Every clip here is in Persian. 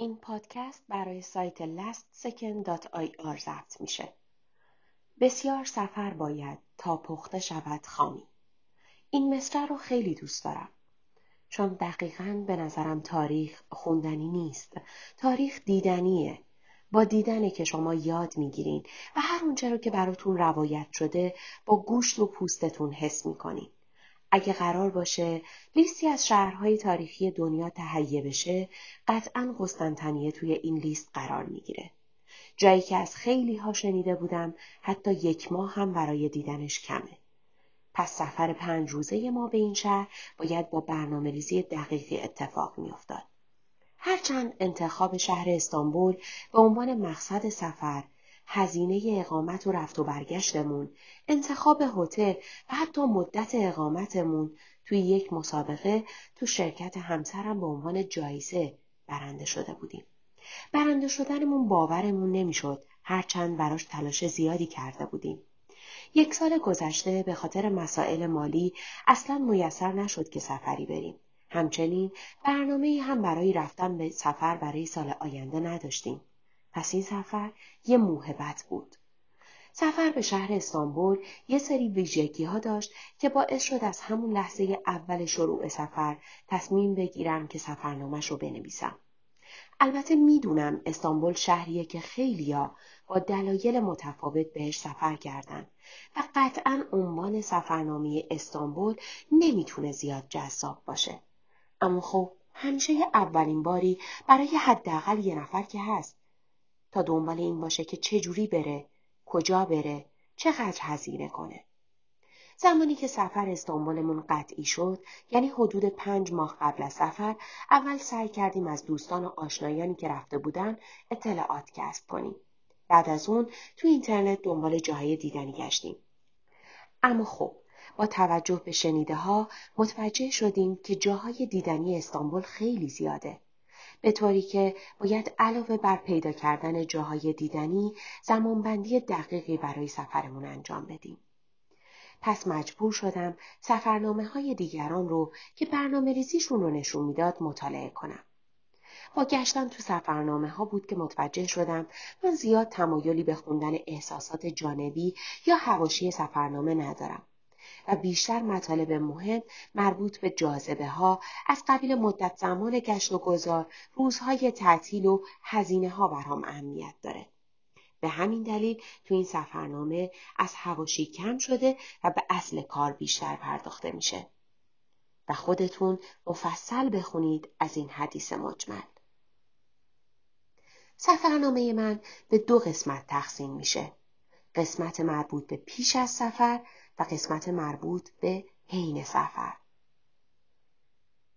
این پادکست برای سایت lastsecond.ir ضبط میشه. بسیار سفر باید تا پخته شود خامی. این مصرع رو خیلی دوست دارم. چون دقیقا به نظرم تاریخ خوندنی نیست. تاریخ دیدنیه. با دیدنه که شما یاد می‌گیرین و هر اونچه رو که براتون روایت شده با گوشت و پوستتون حس می‌کنین. اگه قرار باشه لیستی از شهرهای تاریخی دنیا تهیه بشه قطعا قسطنطنیه توی این لیست قرار می‌گیره. جایی که از خیلی ها شنیده بودم حتی یک ماه هم برای دیدنش کمه. پس سفر پنج روزه ما به این شهر باید با برنامه ریزی دقیقی اتفاق میافتاد. هرچند انتخاب شهر استانبول به عنوان مقصد سفر هزینه اقامت و رفت و برگشتمون، انتخاب هتل و حتی مدت اقامتمون توی یک مسابقه تو شرکت همسرم به عنوان جایزه برنده شده بودیم. برنده شدنمون باورمون نمی‌شد هرچند براش تلاش زیادی کرده بودیم. یک سال گذشته به خاطر مسائل مالی اصلا میسر نشد که سفری بریم. همچنین برنامه هم برای رفتن به سفر برای سال آینده نداشتیم. پس این سفر یه موهبت بود. سفر به شهر استانبول یه سری ویژگی ها داشت که باعث شد از همون لحظه اول شروع سفر تصمیم بگیرم که سفرنامهش رو بنویسم. البته می‌دونم استانبول شهریه که خیلیا با دلایل متفاوت بهش سفر کردن و قطعا عنوان سفرنامه استانبول نمی‌تونه زیاد جذاب باشه. اما خب همیشه اولین باری برای حداقل یه نفر که هست تا دنبال این باشه که چه جوری بره، کجا بره، چقدر هزینه کنه. زمانی که سفر استانبولمون قطعی شد یعنی حدود پنج ماه قبل از سفر اول سعی کردیم از دوستان و آشنایانی که رفته بودن اطلاعات کسب کنیم. بعد از اون تو اینترنت دنبال جاهای دیدنی گشتیم. اما خب با توجه به شنیده ها متوجه شدیم که جاهای دیدنی استانبول خیلی زیاده. به طوری که باید علاوه بر پیدا کردن جاهای دیدنی زمانبندی دقیقی برای سفرمون انجام بدیم. پس مجبور شدم سفرنامه های دیگران رو که برنامه ریزیشون رو نشون می‌داد مطالعه کنم. با گشتن تو سفرنامه ها بود که متوجه شدم من زیاد تمایلی به خوندن احساسات جانبی یا هواشی سفرنامه ندارم. و بیشتر مطالب مهم مربوط به جاذبه ها از قبیل مدت زمان گشت و گذار روزهای تعطیل و هزینه ها برام اهمیت داره. به همین دلیل تو این سفرنامه از هواشی کم شده و به اصل کار بیشتر پرداخته میشه. و خودتون مفصل بخونید از این حدیث مجمل. سفرنامه من به دو قسمت تقسیم میشه. قسمت مربوط به پیش از سفر و قسمت مربوط به حین سفر.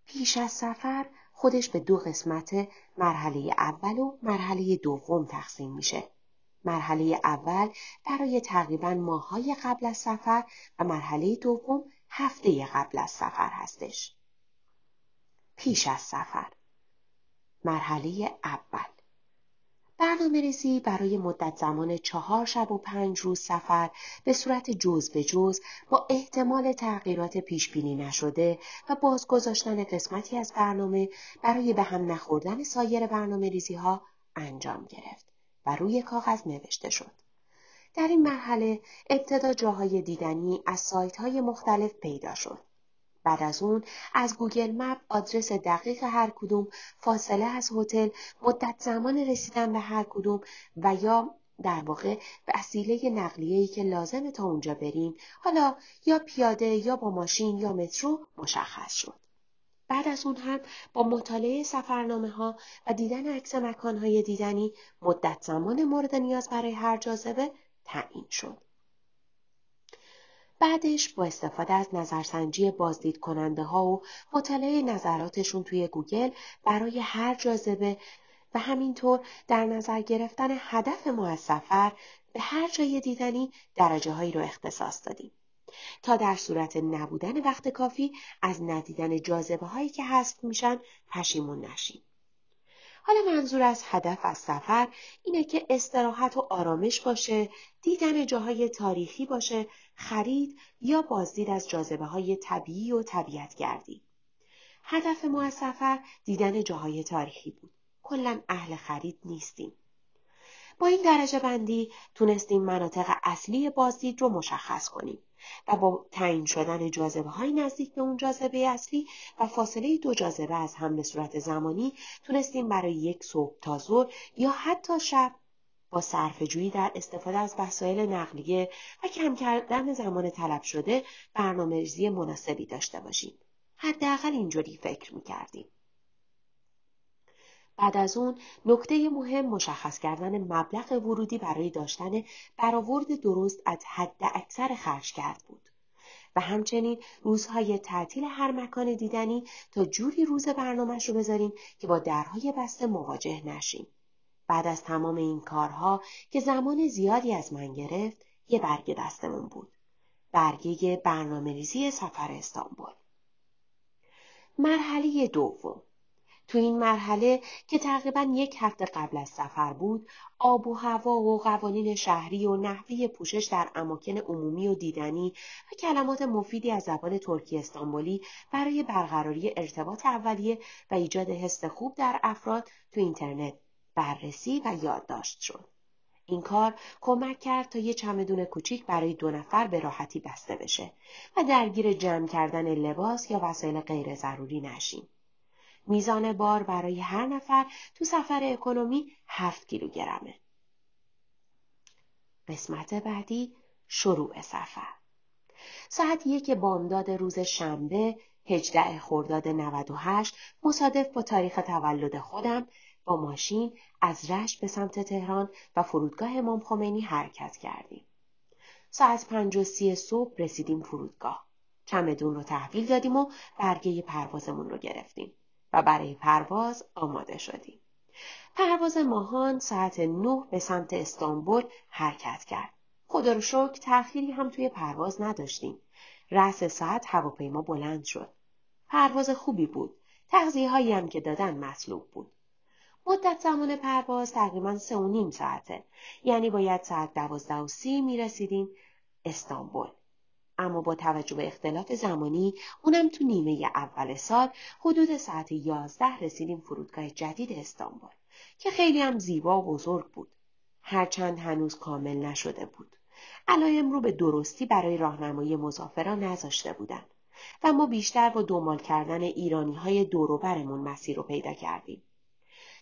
پیش از سفر خودش به دو قسمت مرحله اول و مرحله دوم تقسیم میشه. مرحله اول برای تقریبا ماهای قبل از سفر و مرحله دوم هفته قبل از سفر هستش. پیش از سفر مرحله اول برنامه ریزی برای مدت زمان چهار شب و پنج روز سفر به صورت جز به جز با احتمال تغییرات پیش بینی نشده و بازگذاشتن قسمتی از برنامه برای به هم نخوردن سایر برنامه ریزی ها انجام گرفت و روی کاغذ نوشته شد. در این مرحله ابتدا جاهای دیدنی از سایت های مختلف پیدا شد. بعد از اون از گوگل مپ آدرس دقیق هر کدوم فاصله از هتل مدت زمان رسیدن به هر کدوم و یا در واقع اصیله نقلیه‌ای که لازمه تا اونجا بریم حالا یا پیاده یا با ماشین یا مترو مشخص شد. بعد از اون هم با مطالعه سفرنامه ها و دیدن عکس مکان های دیدنی مدت زمان مورد نیاز برای هر جاذبه تعیین شد. بعدش با استفاده از نظرسنجی بازدید کننده ها و مطالعه نظراتشون توی گوگل برای هر جاذبه و همینطور در نظر گرفتن هدف ما از سفر به هر جای دیدنی درجه هایی رو اختصاص دادیم. تا در صورت نبودن وقت کافی از ندیدن جاذبه هایی که حذف میشن پشیمون نشیم. حالا منظور از هدف از سفر اینه که استراحت و آرامش باشه، دیدن جاهای تاریخی باشه، خرید یا بازدید از جاذبه های طبیعی و طبیعت گردی. هدف ما از سفر دیدن جاهای تاریخی بود. کلا اهل خرید نیستیم. با این درجه بندی تونستیم مناطق اصلی بازدید رو مشخص کنیم و با تعیین شدن جاذبه های نزدیک به اون جاذبه اصلی و فاصله دو جاذبه از هم به صورت زمانی تونستیم برای یک صبح تا ظهر یا حتی شب با صرفه‌جویی در استفاده از وسایل نقلیه و کم کردن زمان طلب شده برنامه‌ریزی مناسبی داشته باشیم. حداقل اینجوری فکر می‌کردیم. بعد از اون نکته مهم مشخص کردن مبلغ ورودی برای داشتن برآورد درست از حد اکثر خرج کرد بود. و همچنین روزهای تعطیل هر مکان دیدنی تا جوری روز برنامهش رو بذاریم که با درهای بسته مواجه نشیم. بعد از تمام این کارها که زمان زیادی از من گرفت یه برگه دستمون بود. برگه برنامه ریزی سفر استانبول. مرحله دوم تو این مرحله که تقریبا یک هفته قبل از سفر بود آب و هوا و قوانین شهری و نحوه پوشش در اماکن عمومی و دیدنی و کلمات مفیدی از زبان ترکی استانبولی برای برقراری ارتباط اولیه و ایجاد حس خوب در افراد تو اینترنت بررسی و یادداشت شد. این کار کمک کرد تا یه چمدون کوچیک برای دو نفر به راحتی بسته بشه و درگیر جمع کردن لباس یا وسایل غیر ضروری نشیم. میزان بار برای هر نفر تو سفر اکنومی 7 کیلوگرمه. قسمت بعدی شروع سفر. ساعت یک بامداد روز شنبه 18 خرداد 98 مصادف با تاریخ تولد خودم با ماشین از رشت به سمت تهران و فرودگاه امام خمینی حرکت کردیم. ساعت پنج و سی صبح رسیدیم فرودگاه. چمدون رو تحویل دادیم و برگه پروازمون رو گرفتیم و برای پرواز آماده شدیم. پرواز ماهان ساعت نه به سمت استانبول حرکت کرد. خدا رو شکر تأخیری هم توی پرواز نداشتیم. رأس ساعت هواپیما بلند شد. پرواز خوبی بود. تغذیه هایی هم که دادن مطلوب بود. مدت زمان پرواز تقریبا سه و نیم ساعته. یعنی باید ساعت دوازده و سی می رسیدیم استانبول. اما با توجه به اختلاف زمانی اونم تو نیمه اول سال حدود ساعت یازده رسیدیم فرودگاه جدید استانبول که خیلی هم زیبا و بزرگ بود. هرچند هنوز کامل نشده بود. علایم رو به درستی برای راهنمایی مسافران نذاشته بودند و ما بیشتر با دنبال کردن ایرانی های دوروبرمون مسیر رو پیدا کردیم.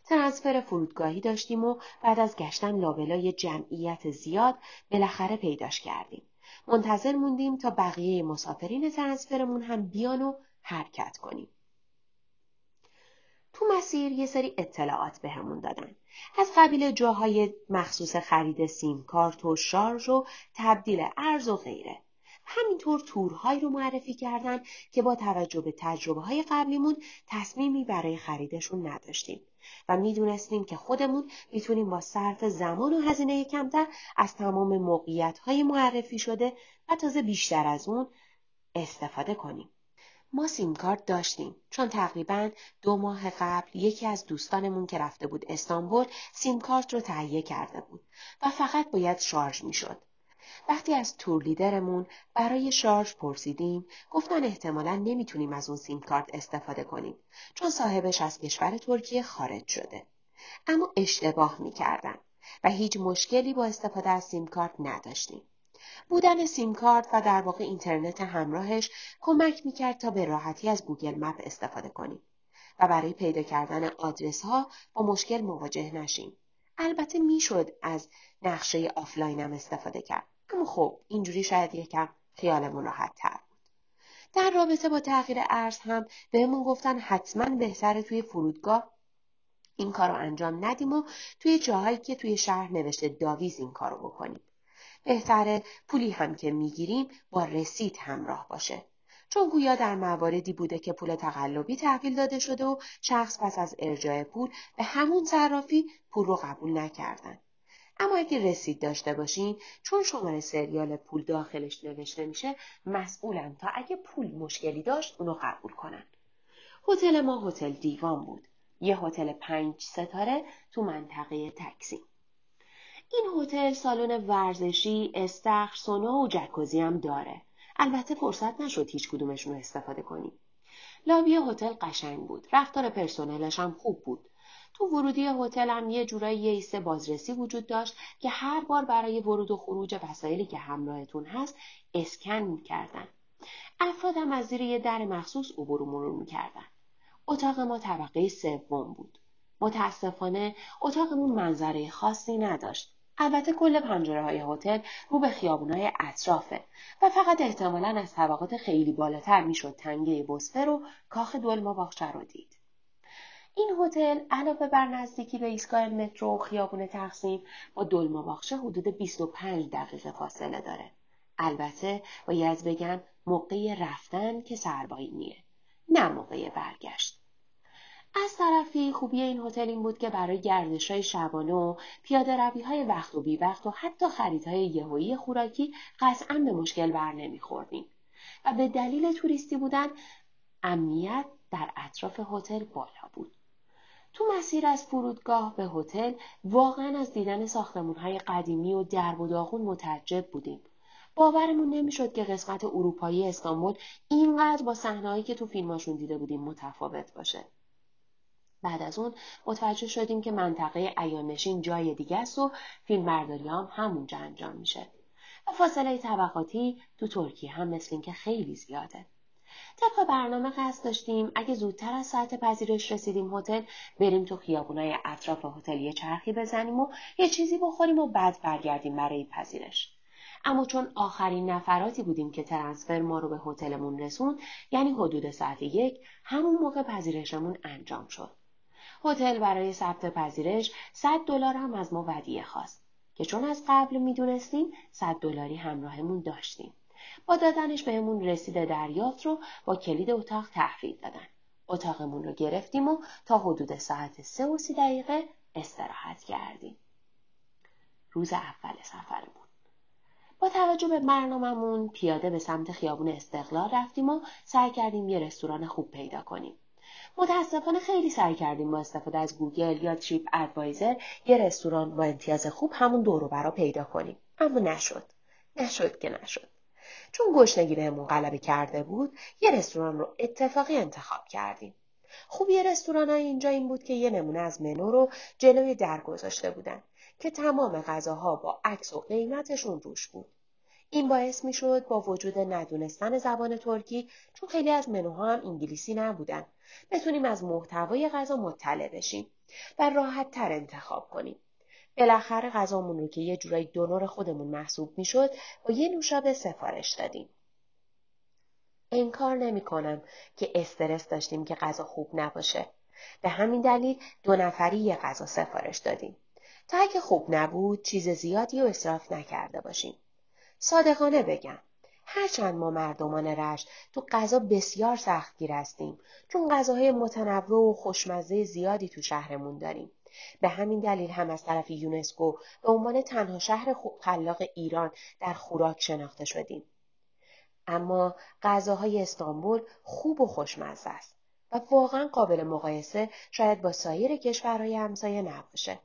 ترانسفر فرودگاهی داشتیم و بعد از گشتن لابلای جمعیت زیاد بالاخره پیداش کردیم. منتظر موندیم تا بقیه مسافرین ترانسفرمون هم بیان و حرکت کنیم. تو مسیر یه سری اطلاعات بهمون دادن. از قبیل جاهای مخصوص خرید سیم کارت و شارژ و تبدیل ارز و غیره. همینطور تورهایی رو معرفی کردن که با توجه به تجربه های قبلیمون تصمیمی برای خریدشون نداشتیم و می‌دونستیم که خودمون می‌تونیم با صرف زمان و هزینه کمتر از تمام موقعیت های معرفی شده و تازه بیشتر از اون استفاده کنیم. ما سیم کارت داشتیم چون تقریبا دو ماه قبل یکی از دوستانمون که رفته بود استانبول سیم کارت رو تهیه کرده بود و فقط باید شارژ می‌شد. وقتی از تور لیدرمون برای شارژ پرسیدیم گفتن احتمالا نمی‌تونیم از اون سیم کارت استفاده کنیم چون صاحبش از کشور ترکیه خارج شده. اما اشتباه می‌کردن و هیچ مشکلی با استفاده از سیم کارت نداشتیم. بودن سیم کارت و در واقع اینترنت همراهش کمک می‌کرد تا به راحتی از Google Map استفاده کنیم و برای پیدا کردن آدرس ها با مشکل مواجه نشیم. البته می‌شد از نقشه آفلاینم استفاده کرد. اما خب اینجوری شاید یکم خیالمون راحت تر بود. در رابطه با تغییر ارز هم بهمون گفتن حتما بهتره توی فرودگاه این کار رو انجام ندیم و توی جاهایی که توی شهر نوشته داویز این کار رو بکنیم. بهتره پولی هم که می‌گیریم با رسید همراه باشه. چون گویا در مواردی بوده که پول تقلبی تحویل داده شده و شخص پس از ارجاع پول به همون صرافی پول رو قبول نکردن. اما اگه رسید داشته باشین چون شماره سریال پول داخلش نوشته میشه مسئولن تا اگه پول مشکلی داشت اونو قبول کنن. هتل ما هتل دیوان بود. یه هتل پنج ستاره تو منطقه تکسی. این هتل سالن ورزشی، استخر، سونا و جکوزی هم داره. البته فرصت نشد هیچ کدومشون رو استفاده کنیم. لابی هتل قشنگ بود. رفتار پرسنلش هم خوب بود. تو ورودی هتل هم یه جورایی یه ایست بازرسی وجود داشت که هر بار برای ورود و خروج وسایلی که همراهتون هست اسکن می‌کردن. افراد هم از زیر یه در مخصوص عبور و مرور می‌کردن. اتاق ما طبقه سوم بود. متاسفانه اتاقمون منظره خاصی نداشت. البته کل پنجره های هتل رو به خیابون های اطرافه و فقط احتمالا از طبقات خیلی بالاتر می‌شد تنگه بسفر و کاخ دلما باغچه رو دید. این هتل علاوه بر نزدیکی به ایستگاه مترو و خیابون تقسیم با دلما باغچه حدود 25 دقیقه فاصله داره. البته باید بگم موقع رفتن که سربایینیه نه موقع برگشت. از طرفی خوبی این هتل این بود که برای گردش های شبانه و پیاده روی های وقت و بی وقت و حتی خریدهای یهویی خوراکی قطعا به مشکل بر نمیخوردیم و به دلیل توریستی بودن امنیت در اطراف هتل بالا بود. تو مسیر از فرودگاه به هتل واقعا از دیدن ساختمون های قدیمی و درب و داغون متعجب بودیم. باورمون نمی‌شد که قسمت اروپایی استانبول اینقدر با صحنههایی که تو فیلماشون دیده بودیم متفاوت باشه. بعد از اون متوجه شدیم که منطقه ایانشین جای دیگه است و فیلم برداری هم همونجا انجام میشه. و فاصله طبقاتی تو ترکیه هم مثل اینکه خیلی زیاده. طبق برنامه قصد داشتیم اگه زودتر از ساعت پذیرش رسیدیم هتل بریم تو خیابونای اطراف هتل یه چرخی بزنیم و یه چیزی بخوریم و بعد برگردیم برای پذیرش. اما چون آخرین نفراتی بودیم که ترنسفر ما رو به هتلمون رسون یعنی حدود ساعت یک همون موقع پذیرشمون انجام شد. هتل برای ثبت پذیرش 100 دلار هم از ما ودیعه خواست که چون از قبل می‌دونستیم 100 دلاری همراهمون داشتیم. دادنش بهمون رسید دریافت رو با کلید اتاق تحویل دادن. اتاقمون رو گرفتیم و تا حدود ساعت سه و سی دقیقه استراحت کردیم. روز اول سفرمون. با توجه به برنامهمون پیاده به سمت خیابون استقلال رفتیم و سعی کردیم یه رستوران خوب پیدا کنیم. متاسفانه خیلی سعی کردیم با استفاده از گوگل یا TripAdvisor یه رستوران با امتیاز خوب همون دورو برا پیدا کنیم. اما نشد. نشد که نشد. چون گشنگی بهمون غلبه کرده بود یه رستوران رو اتفاقی انتخاب کردیم. خوبی رستوران های اینجا این بود که یه نمونه از منو رو جلوی در گذاشته بودن که تمام غذاها با عکس و قیمتشون روش بود. این باعث می شد با وجود ندونستن زبان ترکی چون خیلی از منوها هم انگلیسی نبودن بتونیم از محتوای غذا مطلع بشیم و راحت تر انتخاب کنیم. بالاخره غذامون رو که یه جورایی دونور خودمون محسوب می‌شد با یه نوشابه سفارش دادیم. انکار نمی کنم که استرس داشتیم که غذا خوب نباشه. به همین دلیل دو نفری یه غذا سفارش دادیم. تا اگه خوب نبود چیز زیادی و اصراف نکرده باشیم. صادقانه بگم. هرچند ما مردمان رشت تو غذا بسیار سختگیر هستیم چون غذاهای متنوع و خوشمزه زیادی تو شهرمون داریم. به همین دلیل هم از طرف یونسکو به عنوان تنها شهر خلاق ایران در خوراک شناخته شدیم. اما غذاهای استانبول خوب و خوشمزه است و واقعا قابل مقایسه شاید با سایر کشورهای همسایه نباشه.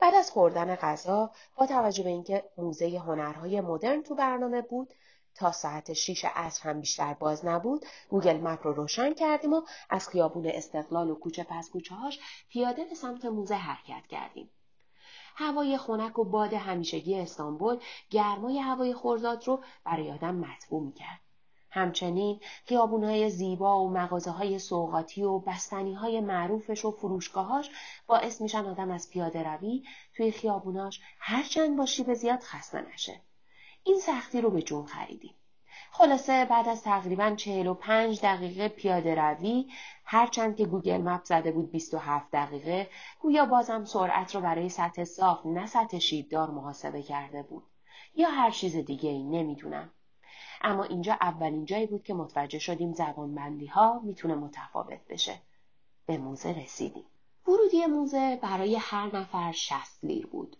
بعد از خوردن غذا با توجه به اینکه موزه هنرهای مدرن تو برنامه بود تا ساعت 6 عصر هم بیشتر باز نبود گوگل مپ رو روشن کردیم و از خیابون استقلال و کوچه پس کوچه هاش پیاده به سمت موزه حرکت کردیم. هوای خنک و باد همیشگی استانبول گرمای هوای خورزاد رو برای آدم مطبوع می‌کرد. همچنین خیابونهای زیبا و مغازه های سوقاتی و بستنی های معروفش و فروشگاهاش باعث میشن آدم از پیاده روی توی خیابوناش هرچند با شیب زیاد خسته نشه. این سختی رو به جون خریدیم. خلاصه بعد از تقریبا 45 دقیقه پیاده روی هرچند که گوگل مپ زده بود 27 دقیقه گویا بازم سرعت رو برای سطح صاف نه سطح شیبدار محاسبه کرده بود. یا هر چیز دیگه ای نمی‌دونم. اما اینجا اولین جایی بود که متوجه شدیم زبانبندی ها می‌تونه متفاوت بشه. به موزه رسیدیم. ورودی موزه برای هر نفر 60 لیر بود.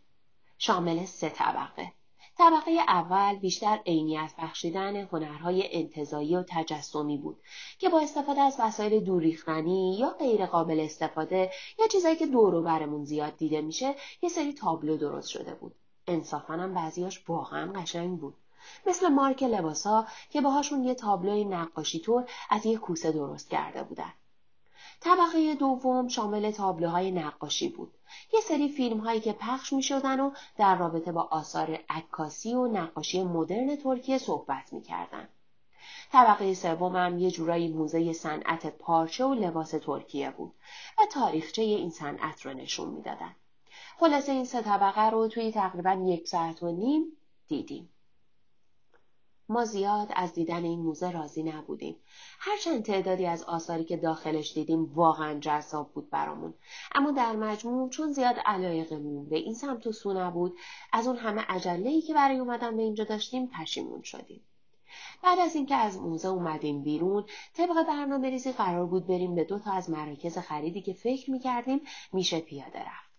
شامل سه طبقه. طبقه اول بیشتر عینیت بخشیدن هنرهای انتظایی و تجسمی بود که با استفاده از وسایل دوریختنی یا غیر قابل استفاده یا چیزایی که دور برمون زیاد دیده میشه یه سری تابلو درست شده بود. انصافا هم بعضیاش واقعا قشنگ بود. مثل مارک لباسا که باهاشون یه تابلوی نقاشی طور از یه کوسه درست کرده بودن. طبقه دوم شامل تابلوهای نقاشی بود. یه سری فیلم هایی که پخش می شدن و در رابطه با آثار عکاسی و نقاشی مدرن ترکیه صحبت می کردن. طبقه سومم یه جورایی موزه صنعت پارچه و لباس ترکیه بود و تاریخچه این صنعت رو نشون می‌دادن. خلاصه این سه طبقه رو توی تقریبا یک ساعت و نیم دیدیم. ما زیاد از دیدن این موزه راضی نبودیم. هرچند تعدادی از آثاری که داخلش دیدیم واقعا جذاب بود برامون. اما در مجموع چون زیاد علایقمون به این سمت و سو نبود از اون همه عجله که برای اومدن به اینجا داشتیم پشیمون شدیم. بعد از اینکه از موزه اومدیم بیرون طبق برنامه ریزی قرار بود بریم به دو تا از مراکز خریدی که فکر می‌کردیم میشه پیاده رفت.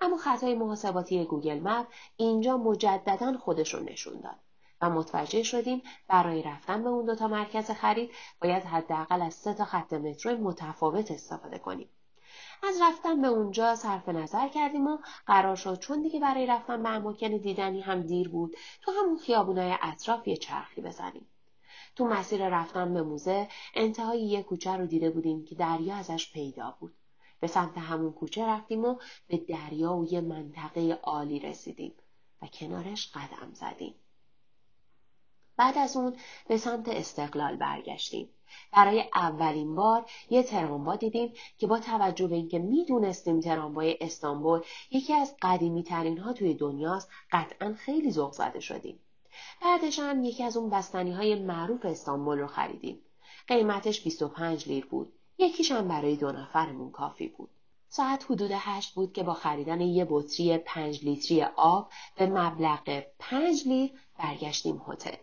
اما خطای محاسباتی گوگل مپ اینجا مجددا خودش رو نشون داد. و متوجه شدیم برای رفتن به اون دوتا مرکز خرید باید حداقل از سه تا خط مترو متفاوت استفاده کنیم. از رفتن به اونجا صرف نظر کردیم و قرار شد چون دیگه برای رفتن به اماکن دیدنی هم دیر بود تو همون خیابونای اطراف یه چرخی بزنیم. تو مسیر رفتن به موزه انتهای یه کوچه رو دیده بودیم که دریا ازش پیدا بود. به سمت همون کوچه رفتیم و به دریا و یه منطقه عالی رسیدیم و کنارش قدم زدیم. بعد از اون به سمت استقلال برگشتیم. برای اولین بار یه تراموا دیدیم که با توجه به اینکه می‌دونستیم تراموای استانبول یکی از قدیمی ترین ها توی دنیاست قطعا خیلی ذوق زده شدیم. بعدش هم یکی از اون بستنی های معروف استانبول رو خریدیم. قیمتش 25 لیر بود. یکیش هم برای دو نفرمون کافی بود. ساعت حدود هشت بود که با خریدن یه بطری پنج لیتری آب به مبلغ پنج لیر برگشتیم هتل.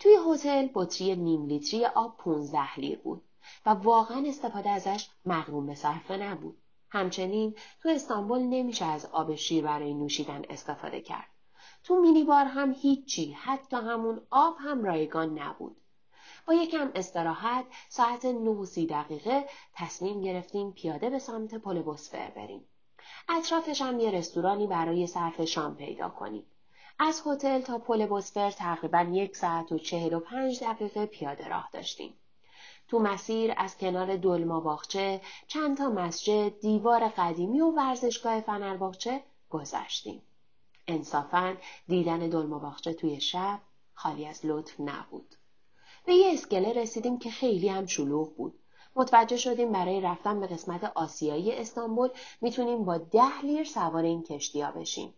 توی هتل بطری نیم لیتری آب 15 لیر بود و واقعا استفاده ازش مغروم به صرفه نبود. همچنین تو استانبول نمیشه از آب شیر برای نوشیدن استفاده کرد. تو مینیبار هم هیچی حتی همون آب هم رایگان نبود. با یکم استراحت ساعت 9 سی دقیقه تصمیم گرفتیم پیاده به سمت پل بسفر بریم. اطرافش هم یه رستورانی برای صرف شام پیدا کنیم. از هتل تا پل بسفر تقریبا یک ساعت و چهل و پنج دقیقه پیاده راه داشتیم. تو مسیر از کنار دلما باغچه، چند تا مسجد، دیوار قدیمی و ورزشگاه فنرباغچه گذشتیم. انصافا دیدن دلما باغچه توی شب خالی از لطف نبود. به یه اسکله رسیدیم که خیلی هم شلوغ بود. متوجه شدیم برای رفتن به قسمت آسیایی استانبول می‌تونیم با ده لیر سوار این کشتیا بشیم.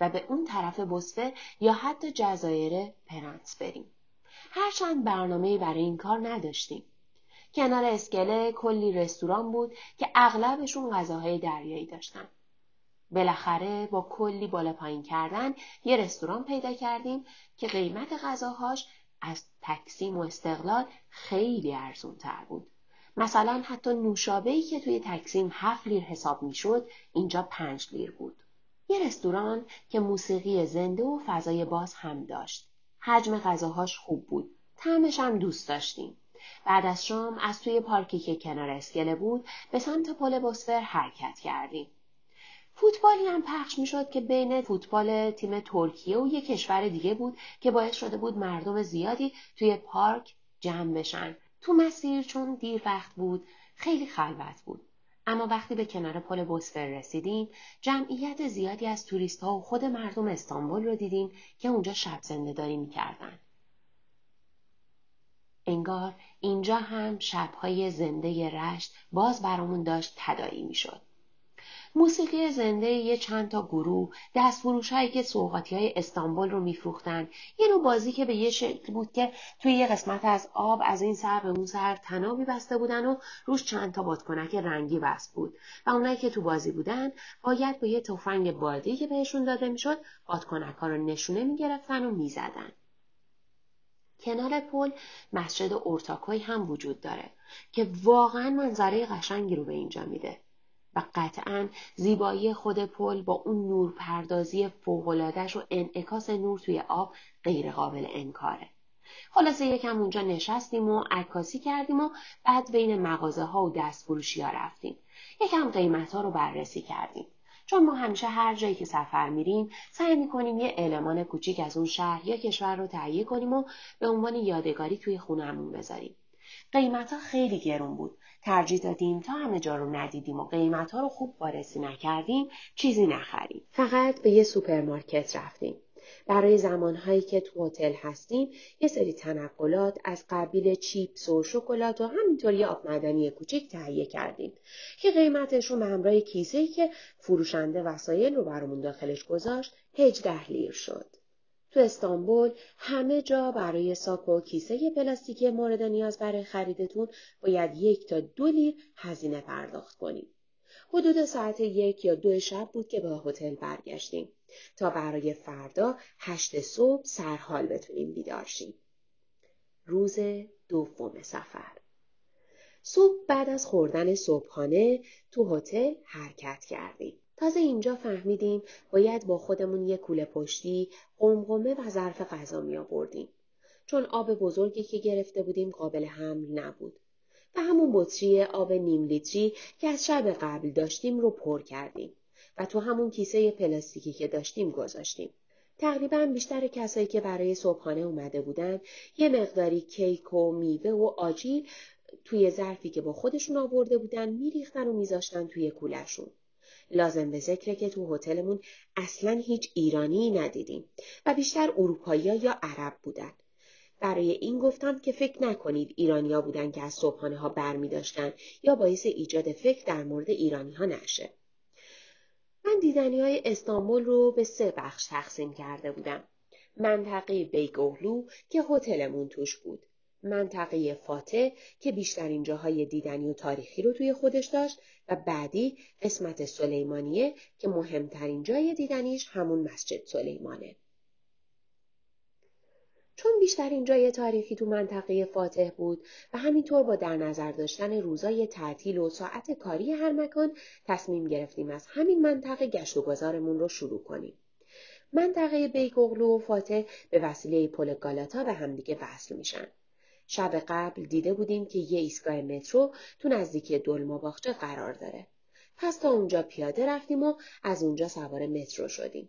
و به اون طرف بسته یا حتی جزایر پرنس بریم. هرچند برنامه برای این کار نداشتیم. کنار اسکله کلی رستوران بود که اغلبشون غذاهای دریایی داشتن. بالاخره با کلی بالا پایین کردن یه رستوران پیدا کردیم که قیمت غذاهاش از تکسیم و استقلال خیلی ارزون تر بود. مثلا حتی نوشابهی که توی تکسیم هفت لیر حساب می‌شد اینجا پنج لیر بود. یه رستوران که موسیقی زنده و فضای باز هم داشت. حجم غذاهاش خوب بود. طعمش هم دوست داشتیم. بعد از شام از توی پارکی که کنار اسکله بود به سمت پل بسفر حرکت کردیم. فوتبالی هم پخش می شد که بین فوتبال تیم ترکیه و یک کشور دیگه بود که باعث شده بود مردم زیادی توی پارک جمع بشن. تو مسیر چون دیر وقت بود خیلی خلوت بود. اما وقتی به کنار پل بوسفر رسیدیم جمعیت زیادی از توریست ها و خود مردم استانبول رو دیدیم که اونجا شب زنده داری می‌کردن. انگار اینجا هم شبهای زنده رشت باز برامون داشت تدایی می‌شد. موسیقی زنده یه چند تا گروه دست هایی که سوغاتی های استانبول رو میفروختن. یه نوع بازی که به یه شکل بود که توی یه قسمت از آب از این سر به اون سر تنابی بسته بودن و روش چند تا بادکنک رنگی بست بود. و اونایی که تو بازی بودن باید با یه تفنگ بادی که بهشون داده می‌شد بادکنک ها رو نشونه می‌گرفتن و می‌زدن. کنار پل مسجد اورتاکوی هم وجود داره که واقعا منظره قشنگی رو به اینجا میده. و قطعا زیبایی خود پل با اون نور پردازی فوقلادش و انعکاس نور توی آب غیر قابل انکاره. خلاصه یکم اونجا نشستیم و عکاسی کردیم و بعد بین مغازه ها و دست ها رفتیم. یکم قیمت ها رو بررسی کردیم. چون ما همیشه هر جایی که سفر میریم سعی می‌کنیم یه المان کوچیک از اون شهر یا کشور رو تهیه کنیم و به عنوان یادگاری توی خونهمون بذاریم. قیمت خیلی گرون بود ترجیح دادیم تا همه جا رو ندیدیم و قیمت ها رو خوب وارسی نکردیم چیزی نخریم فقط به یه سوپرمارکت رفتیم برای زمانهایی که تو هتل هستیم یه سری تنقلات از قبیل چیپس و شکلات و همینطور یه آب معدنی کوچیک تهیه کردیم که قیمتش رو به همراه کیسه‌ای که فروشنده وسایل رو برامون داخلش گذاشت 18 لیر شد. تو استانبول همه جا برای ساک کیسه پلاستیکی مورد نیاز برای خریدتون باید یک تا دو لیر هزینه پرداخت کنید. حدود ساعت یک یا دو شب بود که به هتل برگشتیم تا برای فردا هشت صبح سرحال بتونیم بیدار شیم. روز دوم سفر صبح بعد از خوردن صبحانه تو هتل حرکت کردیم. تازه اینجا فهمیدیم باید با خودمون یک کوله پشتی، قمقمه و ظرف غذا می آوردیم. چون آب بزرگی که گرفته بودیم قابل حمل نبود. و همون بطری آب نیم لیتری که از شب قبل داشتیم رو پر کردیم و تو همون کیسه پلاستیکی که داشتیم گذاشتیم. تقریبا بیشتر کسایی که برای صبحانه اومده بودن یه مقداری کیک و میوه و آجیل توی ظرفی که با خودشون آورده بودن میریختن و میذاشتن توی کولشون. لازم به ذکره که تو هتلمون اصلا هیچ ایرانی ندیدیم و بیشتر اروپایی یا عرب بودن. برای این گفتم که فکر نکنید ایرانیا بودن که از صبحانه ها بر می داشتن یا باعث ایجاد فکر در مورد ایرانی ها نشه. من دیدنی های استانبول رو به سه بخش تقسیم کرده بودم. منطقه بیگوهلو که هتلمون توش بود. منطقه فاتح که بیشترین جاهای دیدنی و تاریخی رو توی خودش داشت و بعدی قسمت سلیمانیه که مهمترین جای دیدنیش همون مسجد سلیمانه. چون بیشترین جای تاریخی تو منطقه فاتح بود و همینطور با در نظر داشتن روزای تعطیل و ساعت کاری هر مکان تصمیم گرفتیم از همین منطقه گشت و گذارمون رو شروع کنیم. منطقه بیگوغلو و فاتح به وسیله پل گالاتا به همدیگه وصل میشن. شب قبل دیده بودیم که یه ایستگاه مترو تو نزدیکی دلما باغچه قرار داره. پس تا اونجا پیاده رفتیم و از اونجا سوار مترو شدیم.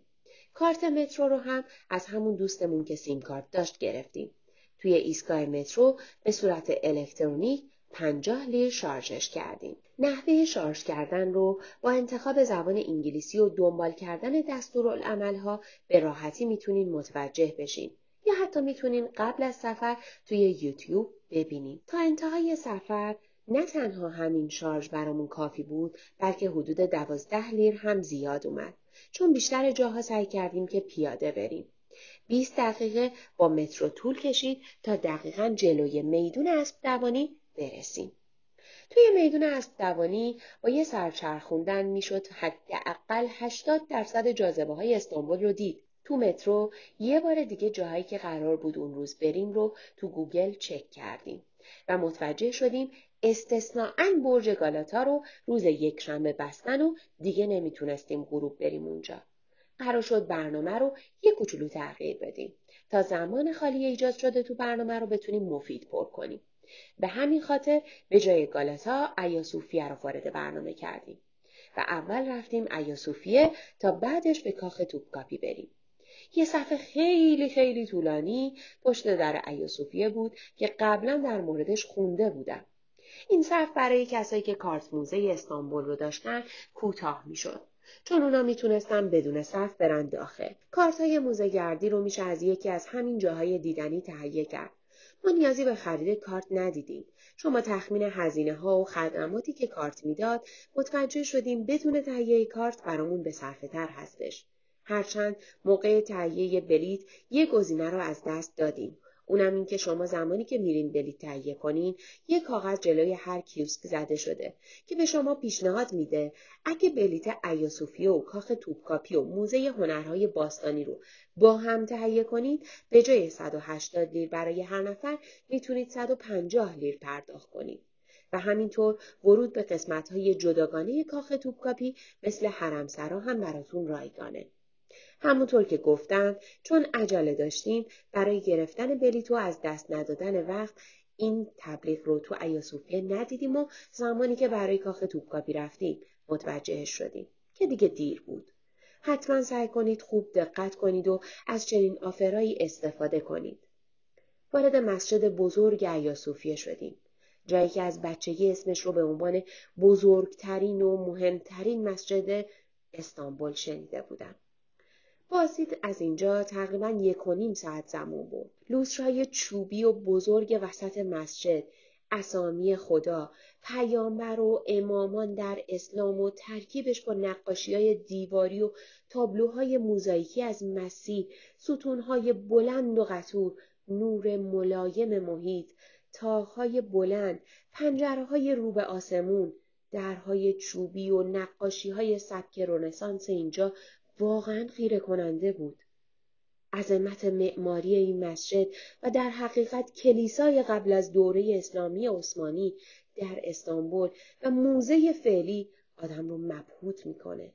کارت مترو رو هم از همون دوستمون که سیم کارت داشت گرفتیم. توی ایستگاه مترو به صورت الکترونیک 50 لیر شارژش کردیم. نحوه شارژ کردن رو با انتخاب زبان انگلیسی و دنبال کردن دستورالعملها به راحتی می‌تونین متوجه بشین. یا حتی می‌تونین قبل از سفر توی یوتیوب ببینین. تا انتهای سفر نه تنها همین شارژ برامون کافی بود بلکه حدود دوازده لیر هم زیاد اومد. چون بیشتر جاها سعی کردیم که پیاده بریم. 20 دقیقه با مترو طول کشید تا دقیقا جلوی میدون اسب دوانی برسیم. توی میدون اسب دوانی با یه سرچرخوندن می‌شد حداقل 80 درصد جاذبه های استانبول رو دید. تو مترو یه بار دیگه جاهایی که قرار بود اون روز بریم رو تو گوگل چک کردیم و متوجه شدیم استثناعا برج گالاتا رو روز یک شنبه بستن و دیگه نمی‌تونستیم غروب بریم اونجا. قرار شد برنامه رو یه کوچولو تغییر بدیم تا زمان خالی ایجاد شده تو برنامه رو بتونیم مفید پر کنیم. به همین خاطر به جای گالاتا ایاسوفیه رو وارد برنامه کردیم و اول رفتیم ایاسوفیه تا بعدش به کاخ توپکاپی بریم. یه صفحه خیلی خیلی طولانی پشت در ایاسوفیه بود که قبلا در موردش خونده بودم. این صف برای کسایی که کارت موزه استانبول رو داشتن کوتاه می‌شد. چون اونا می‌تونستن بدون صف برن داخل. کارت های موزه گردی رو میشه از یکی از همین جاهای دیدنی تهیه کرد. ما نیازی به خرید کارت ندیدیم. با تخمین هزینه ها و خدماتی که کارت می‌داد متوجه شدیم بدون تهیه کارت برامون به صرفه تر هستش. هرچند موقع تهیه بلیت یه گزینه رو از دست دادیم اونم این که شما زمانی که میرین بلیط تهیه کنین یه کاغذ جلوی هر کیوسک زده شده که به شما پیشنهاد میده اگه بلیت ایاسوفیه و کاخ توپکاپی و موزه هنرهای باستانی رو با هم تهیه کنید به جای 180 لیر برای هر نفر می‌تونید 150 لیر پرداخت کنید. و همینطور ورود به قسمت های جداگانه کاخ توپکاپی مثل حرمسرا هم براتون رایگانه. همونطور که گفتم چون عجله داشتیم برای گرفتن بلیتو از دست ندادن وقت این تبلیغ رو تو ایاسوفیه ندیدیم و زمانی که برای کاخ توپکاپی رفتیم متوجه شدیم که دیگه دیر بود. حتما سعی کنید خوب دقت کنید و از چنین آفرایی استفاده کنید. وارد مسجد بزرگ ایاسوفیه شدیم. جایی که از بچگی اسمش رو به عنوان بزرگترین و مهمترین مسجد استانبول شنیده بودم. بازدید از اینجا تقریبا یک و نیم ساعت زمان برد. لوسرای چوبی و بزرگ وسط مسجد اسامی خدا، پیامبر و امامان در اسلام و ترکیبش با نقاشی های دیواری و تابلوهای موزاییکی از مسیح، ستونهای بلند و قطور، نور ملایم محیط، تاهای بلند، پنجره های رو به آسمون، درهای چوبی و نقاشی های سبک رنسانس اینجا واقعا خیره کننده بود. عظمت معماری این مسجد و در حقیقت کلیسای قبل از دوره اسلامی عثمانی در استانبول و موزه فعلی آدم رو مبهوت می‌کنه.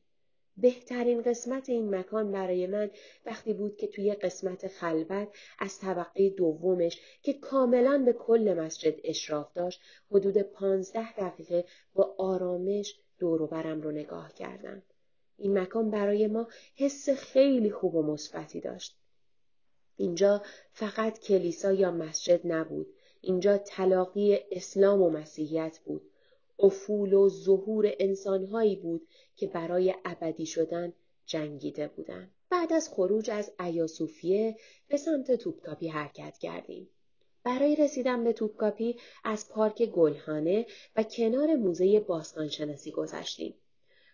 بهترین قسمت این مکان برای من وقتی بود که توی قسمت خلوت از طبقه دومش که کاملا به کل مسجد اشراف داشت حدود پانزده دقیقه با آرامش دوروبرم رو نگاه کردم. این مکان برای ما حس خیلی خوب و مثبتی داشت. اینجا فقط کلیسا یا مسجد نبود. اینجا تلاقی اسلام و مسیحیت بود. افول و ظهور انسانهایی بود که برای ابدی شدن جنگیده بودند. بعد از خروج از ایاسوفیه به سمت توپکاپی حرکت کردیم. برای رسیدن به توپکاپی از پارک گلخانه و کنار موزه باستانشناسی گذشتیم.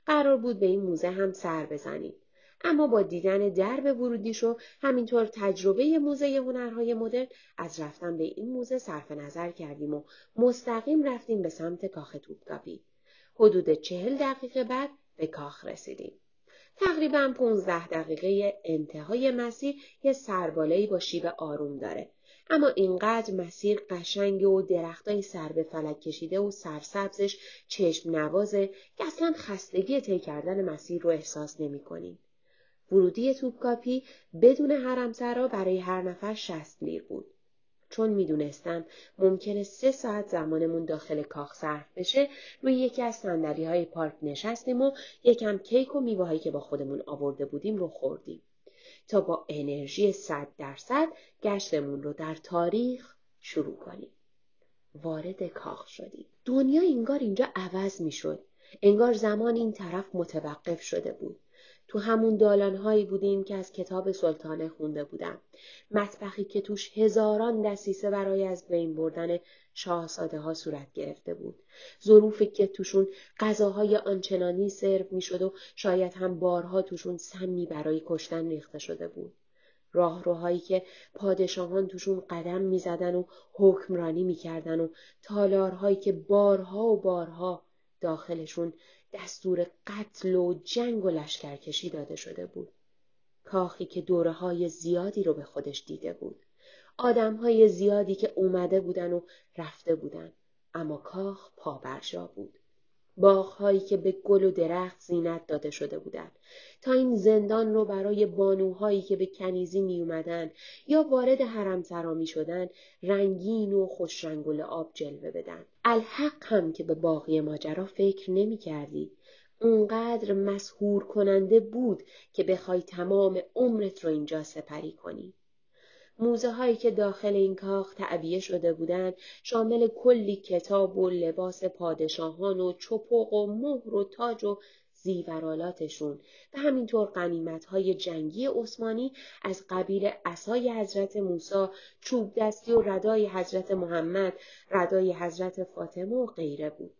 قرار بود به این موزه هم سر بزنیم. اما با دیدن درب ورودیش و همینطور تجربه موزه هنرهای مدرن از رفتن به این موزه صرف نظر کردیم و مستقیم رفتیم به سمت کاخ توپکاپی. حدود چهل دقیقه بعد به کاخ رسیدیم. تقریبا 15 دقیقه انتهای مسیر یه سربالایی با شیب آروم داره. اما اینقدر مسیر قشنگ و درختای سر به فلک کشیده و سرسبزش چشم نوازه که اصلا خستگی طی کردن مسیر رو احساس نمی کنیم. ورودی توپکاپی بدون حرمسرا برای هر نفر شست لیر بود. چون می‌دونستم ممکنه سه ساعت زمانمون داخل کاخ صرف بشه روی یکی از صندلی های پارک نشستیم و یکم کیک و میوهایی که با خودمون آورده بودیم رو خوردیم تا با انرژی صد درصد گشتمون رو در تاریخ شروع کنیم. وارد کاخ شدیم. دنیا انگار اینجا عوض می‌شد. انگار زمان این طرف متوقف شده بود. تو همون دالانهایی بودیم که از کتاب سلطانه خونده بودم. مطبخی که توش هزاران دستیسه برای از بین بردن شاهزاده ها صورت گرفته بود. ظروفی که توشون غذاهای آنچنانی سرو می‌شد و شاید هم بارها توشون سمی برای کشتن ریخته شده بود. راهروهایی که پادشاهان توشون قدم می‌زدن و حکمرانی می‌کردن و تالارهایی که بارها و بارها داخلشون دستور قتل و جنگ و لشکرکشی داده شده بود. کاخی که دوره های زیادی رو به خودش دیده بود. آدم های زیادی که اومده بودن و رفته بودن. اما کاخ پابرجا بود. باغهایی که به گل و درخت زینت داده شده بودند تا این زندان رو برای بانوهایی که به کنیزی می یا وارد حرمسرا می شدن رنگین و خوشرنگ آب جلوه بدن الحق هم که به باقی ماجرا فکر نمی کردی. اونقدر مسهور کننده بود که بخوای تمام عمرت رو اینجا سپری کنی. موزه هایی که داخل این کاخ تعبیه شده بودند شامل کلی کتاب و لباس پادشاهان و چپق و مهر و تاج و زیورالاتشون و همینطور قنیمت های جنگی عثمانی از قبیل اسای حضرت موسی، چوب دستی و ردای حضرت محمد، ردای حضرت فاطمه و غیره بود.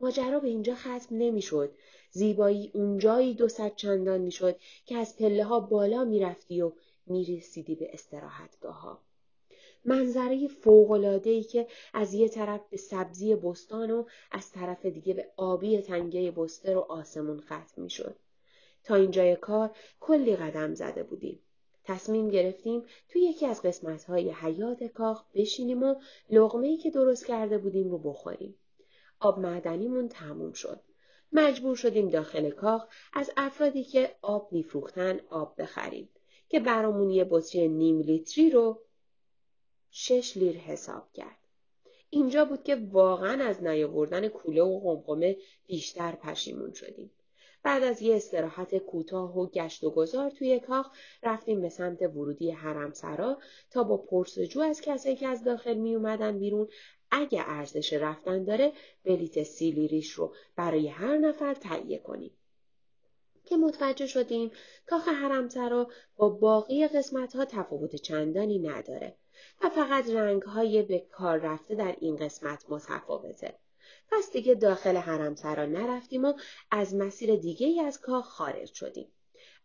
ماجرا به اینجا ختم نمی‌شد. زیبایی اونجایی دو صد چندان می‌شد که از پله ها بالا می‌رفتی و می‌رسیدی به استراحتگاه ها. منظره ای که از یه طرف به سبزی بستان و از طرف دیگه به آبی تنگه بستر و آسمون ختم می‌شد. تا اینجای کار کلی قدم زده بودیم. تصمیم گرفتیم توی یکی از قسمت های حیات کاخ بشینیم و لغمه که درست کرده بودیم رو بخوریم. آب معدنیمون تموم شد. مجبور شدیم داخل کاخ از افرادی که آب میفروختن آب بخریم. که برامون یه بطری نیم لیتری رو شش لیر حساب کرد. اینجا بود که واقعا از نیاوردن کوله و قمقمه بیشتر پشیمون شدیم. بعد از یه استراحت کوتاه و گشت و گذار توی کاخ رفتیم به سمت ورودی حرم سرا تا با پرسجو از کسایی که از داخل می اومدن بیرون اگه ارزش رفتن داره بلیت سیلیریش رو برای هر نفر تهیه کنیم. که متوجه شدیم کاخ حرمسرا با باقی قسمت ها تفاوت چندانی نداره و فقط رنگ های به کار رفته در این قسمت متفاوته. پس دیگه داخل حرمسرا نرفتیم و از مسیر دیگه از کاخ خارج شدیم.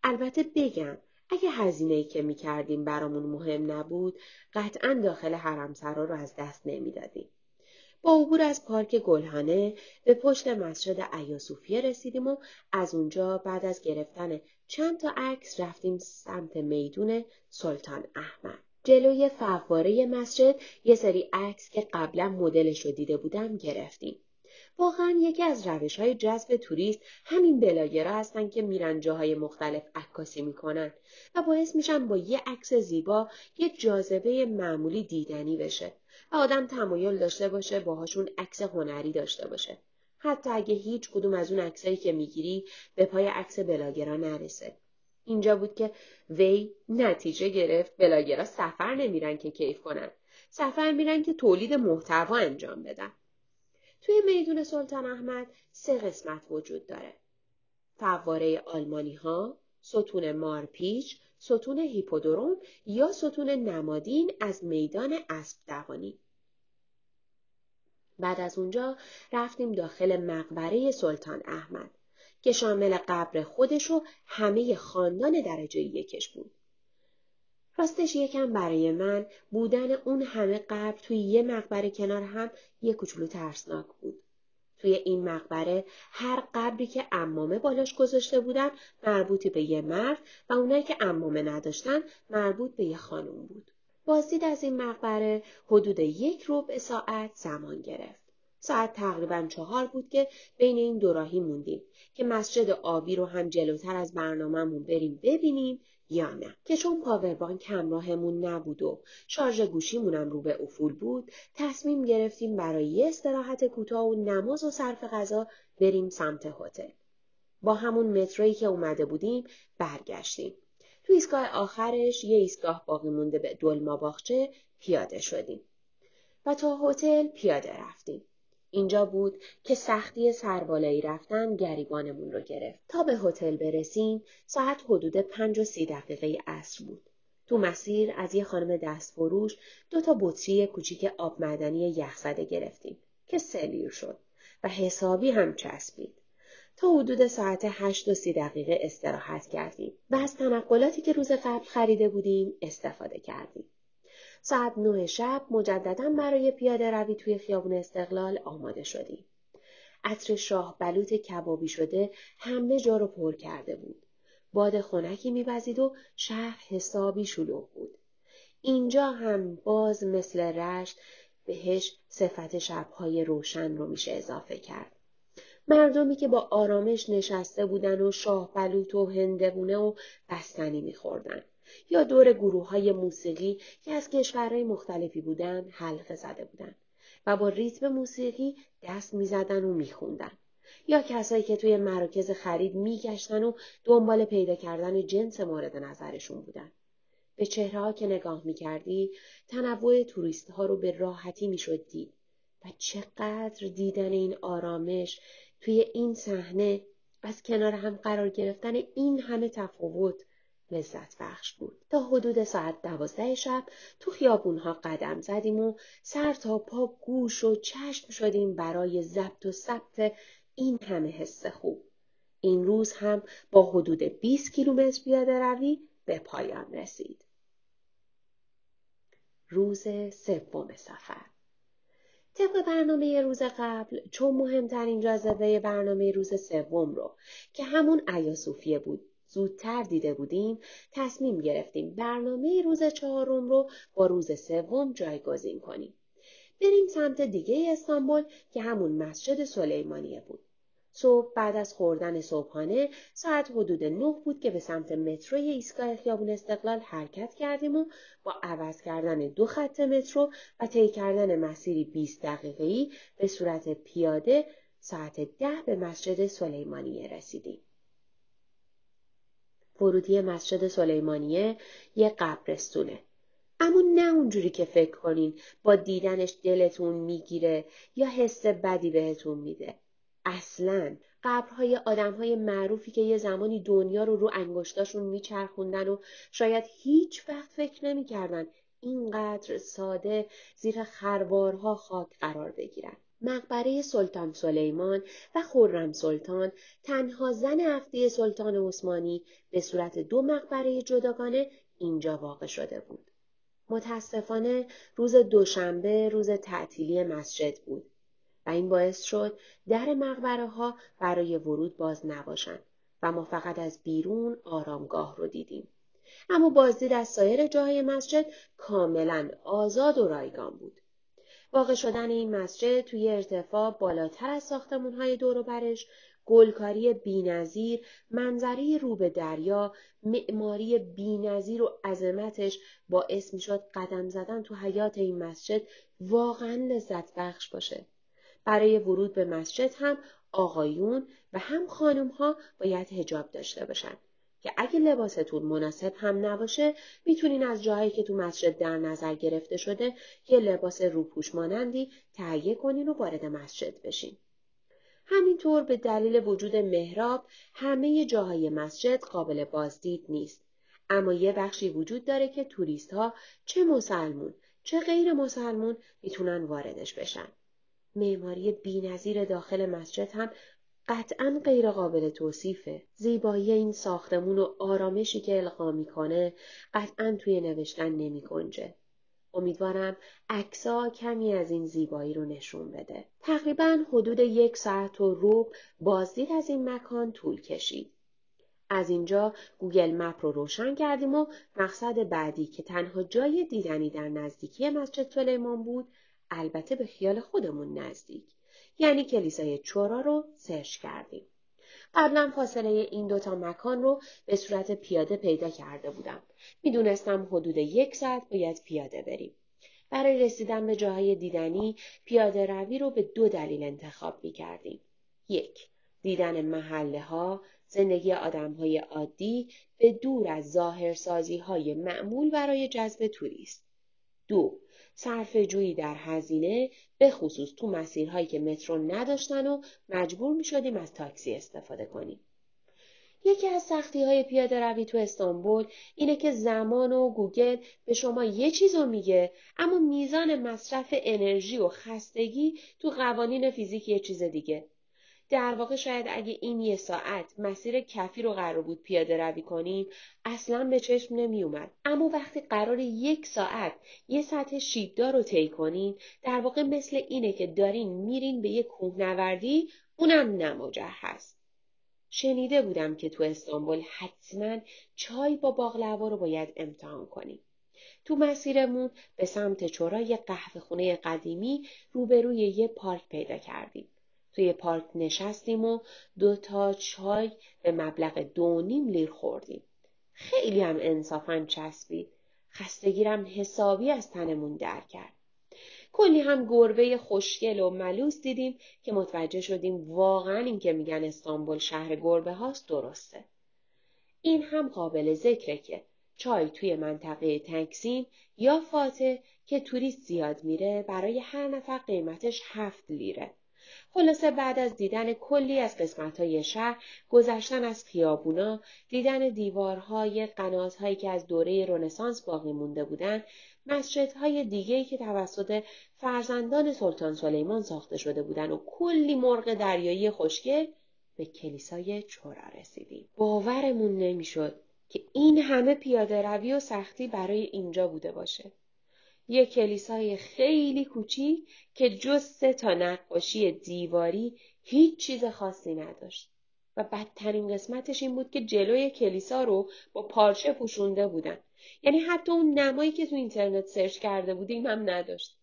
البته بگم اگه هزینه ای که می کردیم برامون مهم نبود قطعا داخل حرمسرا رو از دست نمی‌دادیم. با عبور از پارک گلهانه به پشت مسجد ایاسوفیه رسیدیم و از اونجا بعد از گرفتن چند تا عکس رفتیم سمت میدون سلطان احمد. جلوی فواره مسجد یه سری عکس که قبلا مدلش رو دیده بودم گرفتیم. واقعا یکی از روش های جذب توریست همین بلاگرا هستن که میرن جاهای مختلف عکاسی می‌کنن و باعث میشن با یه عکس زیبا یه جاذبه معمولی دیدنی بشه آدم تمایل داشته باشه باهاشون عکس هنری داشته باشه حتی اگه هیچ کدوم از اون عکسایی که می‌گیری به پای عکس بلاگرا نرسه اینجا بود که وی نتیجه گرفت بلاگرا سفر نمیرن که کیف کنن سفر میرن که تولید محتوا انجام بدن توی میدون سلطان احمد سه قسمت وجود داره. فواره آلمانی ها، ستون مارپیچ، ستون هیپودروم یا ستون نمادین از میدان اسب دوانی. بعد از اونجا رفتیم داخل مقبره سلطان احمد که شامل قبر خودش و همه خاندان درجه یکش بود. راستش یکم برای من بودن اون همه قبر توی یه مقبره کنار هم یه کوچولو ترسناک بود. توی این مقبره هر قبری که امامه بالاش گذاشته بودن مربوطی به یه مرد و اونایی که امامه نداشتن مربوط به یه خانم بود. بازدید از این مقبره حدود یک ربع ساعت زمان گرفت. ساعت تقریبا چهار بود که بین این دوراهی موندیم که مسجد آبی رو هم جلوتر از برنامهمون بریم ببینیم یا نه. که چون پاوربانک همراهمون نبود و شارژ گوشیمونم رو به افول بود تصمیم گرفتیم برای یه استراحت کوتاه و نماز و صرف غذا بریم سمت هتل. با همون مترویی که اومده بودیم برگشتیم. تو ایستگاه آخرش یه ایستگاه باقی مونده به دلما باغچه پیاده شدیم و تا هتل پیاده رفتیم اینجا بود که سختی سربالایی رفتن گریبانمون رو گرفت. تا به هتل برسیم ساعت حدود پنج و سی دقیقه عصر بود. تو مسیر از یه خانم دست فروش دو تا بطری کوچیک آب معدنی یخزده گرفتیم که سلیر شد و حسابی هم چسبید. تا حدود ساعت هشت و سی دقیقه استراحت کردیم و از تنقلاتی که روز قبل خریده بودیم استفاده کردیم. ساعت نه شب مجددا برای پیاده روی توی خیابون استقلال آماده شدیم. عطر شاه بلوط کبابی شده همه جا رو پر کرده بود. باد خنکی میوزید و شهر حسابی شلوغ بود. اینجا هم باز مثل رشت بهش صفت شبهای روشن رو میشه اضافه کرد. مردمی که با آرامش نشسته بودن و شاه بلوط و هندبونه و بستنی میخوردن. یا دور گروه های موسیقی که از کشورهای مختلفی بودن حلقه زده بودن و با ریتم موسیقی دست می‌زدن و میخوندن. یا کسایی که توی مراکز خرید میگشتن و دنبال پیدا کردن جنس مورد نظرشون بودن. به چهره ها که نگاه می‌کردی تنوع توریست ها رو به راحتی می‌شد دید و چقدر دیدن این آرامش توی این صحنه از کنار هم قرار گرفتن این همه تفاوت لذت بخش بود. تا حدود ساعت دوازده شب تو خیابونها قدم زدیم و سر تا پا گوش و چشم شدیم برای ضبط و ثبت این همه حس خوب. این روز هم با حدود 20 کیلومتر پیاده روی به پایان رسید. روز سوم سفر طبق برنامه روز قبل چون مهمترین جاذبه برنامه روز سوم رو که همون ایاسوفیه بود زودتر دیده بودیم تصمیم گرفتیم برنامه روز چهارم رو با روز سوم جایگزین کنیم. بریم سمت دیگه استانبول که همون مسجد سلیمانیه بود. صبح بعد از خوردن صبحانه ساعت حدود نه بود که به سمت متروی ایستگاه خیابون استقلال حرکت کردیم و با عوض کردن دو خط مترو و طی کردن مسیری 20 دقیقه‌ای به صورت پیاده ساعت ده به مسجد سلیمانیه رسیدیم. ورودی مسجد سلیمانیه یه قبرستونه. اما نه اونجوری که فکر کنین با دیدنش دلتون می‌گیره یا حس بدی بهتون میده. اصلا قبرهای آدمهای معروفی که یه زمانی دنیا رو رو انگشتاشون میچرخوندن و شاید هیچ وقت فکر نمی‌کردن اینقدر ساده زیر خروارها خاک قرار بگیرن. مقبره سلطان سلیمان و خرم سلطان تنها زن هفته سلطان عثمانی به صورت دو مقبره جداگانه اینجا واقع شده بود. متاسفانه روز دوشنبه روز تعطیلی مسجد بود و این باعث شد در مقبره ها برای ورود باز نباشند و ما فقط از بیرون آرامگاه رو دیدیم. اما بازدید از سایر جاهای مسجد کاملا آزاد و رایگان بود. واقع شدن این مسجد توی ارتفاع بالاتر از ساختمونهای دور و برش گلکاری بینظیر منظره رو به دریا معماری بینظیر و عظمتش باعث می‌شد قدم زدن تو حیات این مسجد واقعا لذت بخش باشه برای ورود به مسجد هم آقایون و هم خانم ها باید هجاب داشته باشن که اگه لباستون مناسب هم نباشه می‌تونین از جاهایی که تو مسجد در نظر گرفته شده یه لباس روپوش مانندی تهیه کنین و وارد مسجد بشین. همینطور به دلیل وجود محراب همه جاهای مسجد قابل بازدید نیست. اما یه بخشی وجود داره که توریست ها چه مسلمون چه غیر مسلمون می‌تونن واردش بشن. معماری بینظیر داخل مسجد هم قطعا غیر قابل توصیفه. زیبایی این ساختمون و آرامشی که القا می‌کنه قطعا توی نوشتن نمی گنجه. امیدوارم عکسا کمی از این زیبایی رو نشون بده. تقریبا حدود یک ساعت و ربع بازدید از این مکان طول کشید. از اینجا Google Map رو روشن کردیم و مقصد بعدی که تنها جای دیدنی در نزدیکی مسجد سلیمان بود البته به خیال خودمون نزدیک یعنی کلیسای چورا رو سرچ کردیم. قبلا فاصله این دوتا مکان رو به صورت پیاده پیدا کرده بودم. می‌دونستم حدود یک ساعت باید پیاده بریم. برای رسیدن به جاهای دیدنی پیاده روی رو به دو دلیل انتخاب می کردیم. یک، دیدن محله ها، زندگی آدم های عادی به دور از ظاهرسازی های معمول برای جذب توریست. دو، صرف جویی در هزینه به خصوص تو مسیرهایی که مترو نداشتن و مجبور می شدیم از تاکسی استفاده کنیم. یکی از سختی های پیاده روی تو استانبول اینه که زمان و گوگل به شما یه چیز رو میگه اما میزان مصرف انرژی و خستگی تو قوانین فیزیک یه چیز دیگه. در واقع شاید اگه این یه ساعت مسیر کفی رو قرار بود پیاده روی کنیم اصلا به چشم نمی اومد. اما وقتی قرار یک ساعت یه سطح شیبدار رو طی کنین در واقع مثل اینه که دارین میرین به یه کوهنوردی اونم نموجه هست. شنیده بودم که تو استانبول حتما چای با باقلوا رو باید امتحان کنیم. تو مسیرمون به سمت چورای قهوه خونه قدیمی روبروی یه پارک پیدا کردیم. توی پارک نشستیم و دو تا چای به مبلغ دو نیم لیر خوردیم. خیلی هم انصافا چسبید. خستگیرم حسابی از تنمون در کرد. کلی هم گربه خوشگل و ملوس دیدیم که متوجه شدیم واقعا این که میگن استانبول شهر گربه هاست درسته. این هم قابل ذکره که چای توی منطقه تکسیم یا فاتح که توریست زیاد میره برای هر نفر قیمتش هفت لیره. خلاصه بعد از دیدن کلی از قسمتهای شهر، گذشتن از خیابونا، دیدن دیوارهای قناتهایی که از دوره رنسانس باقی مونده بودن، مسجدهای دیگهی که توسط فرزندان سلطان سلیمان ساخته شده بودن و کلی مرغ دریایی خوشگل به کلیسای چورا رسیدیم. باورمون نمی‌شد که این همه پیاده روی و سختی برای اینجا بوده باشه. یک کلیسای خیلی کوچیک که جز سه تا نقاشی دیواری هیچ چیز خاصی نداشت. و بدترین قسمتش این بود که جلوی کلیسا رو با پارچه پوشونده بودن. یعنی حتی اون نمایی که تو اینترنت سرچ کرده بودیم هم نداشت.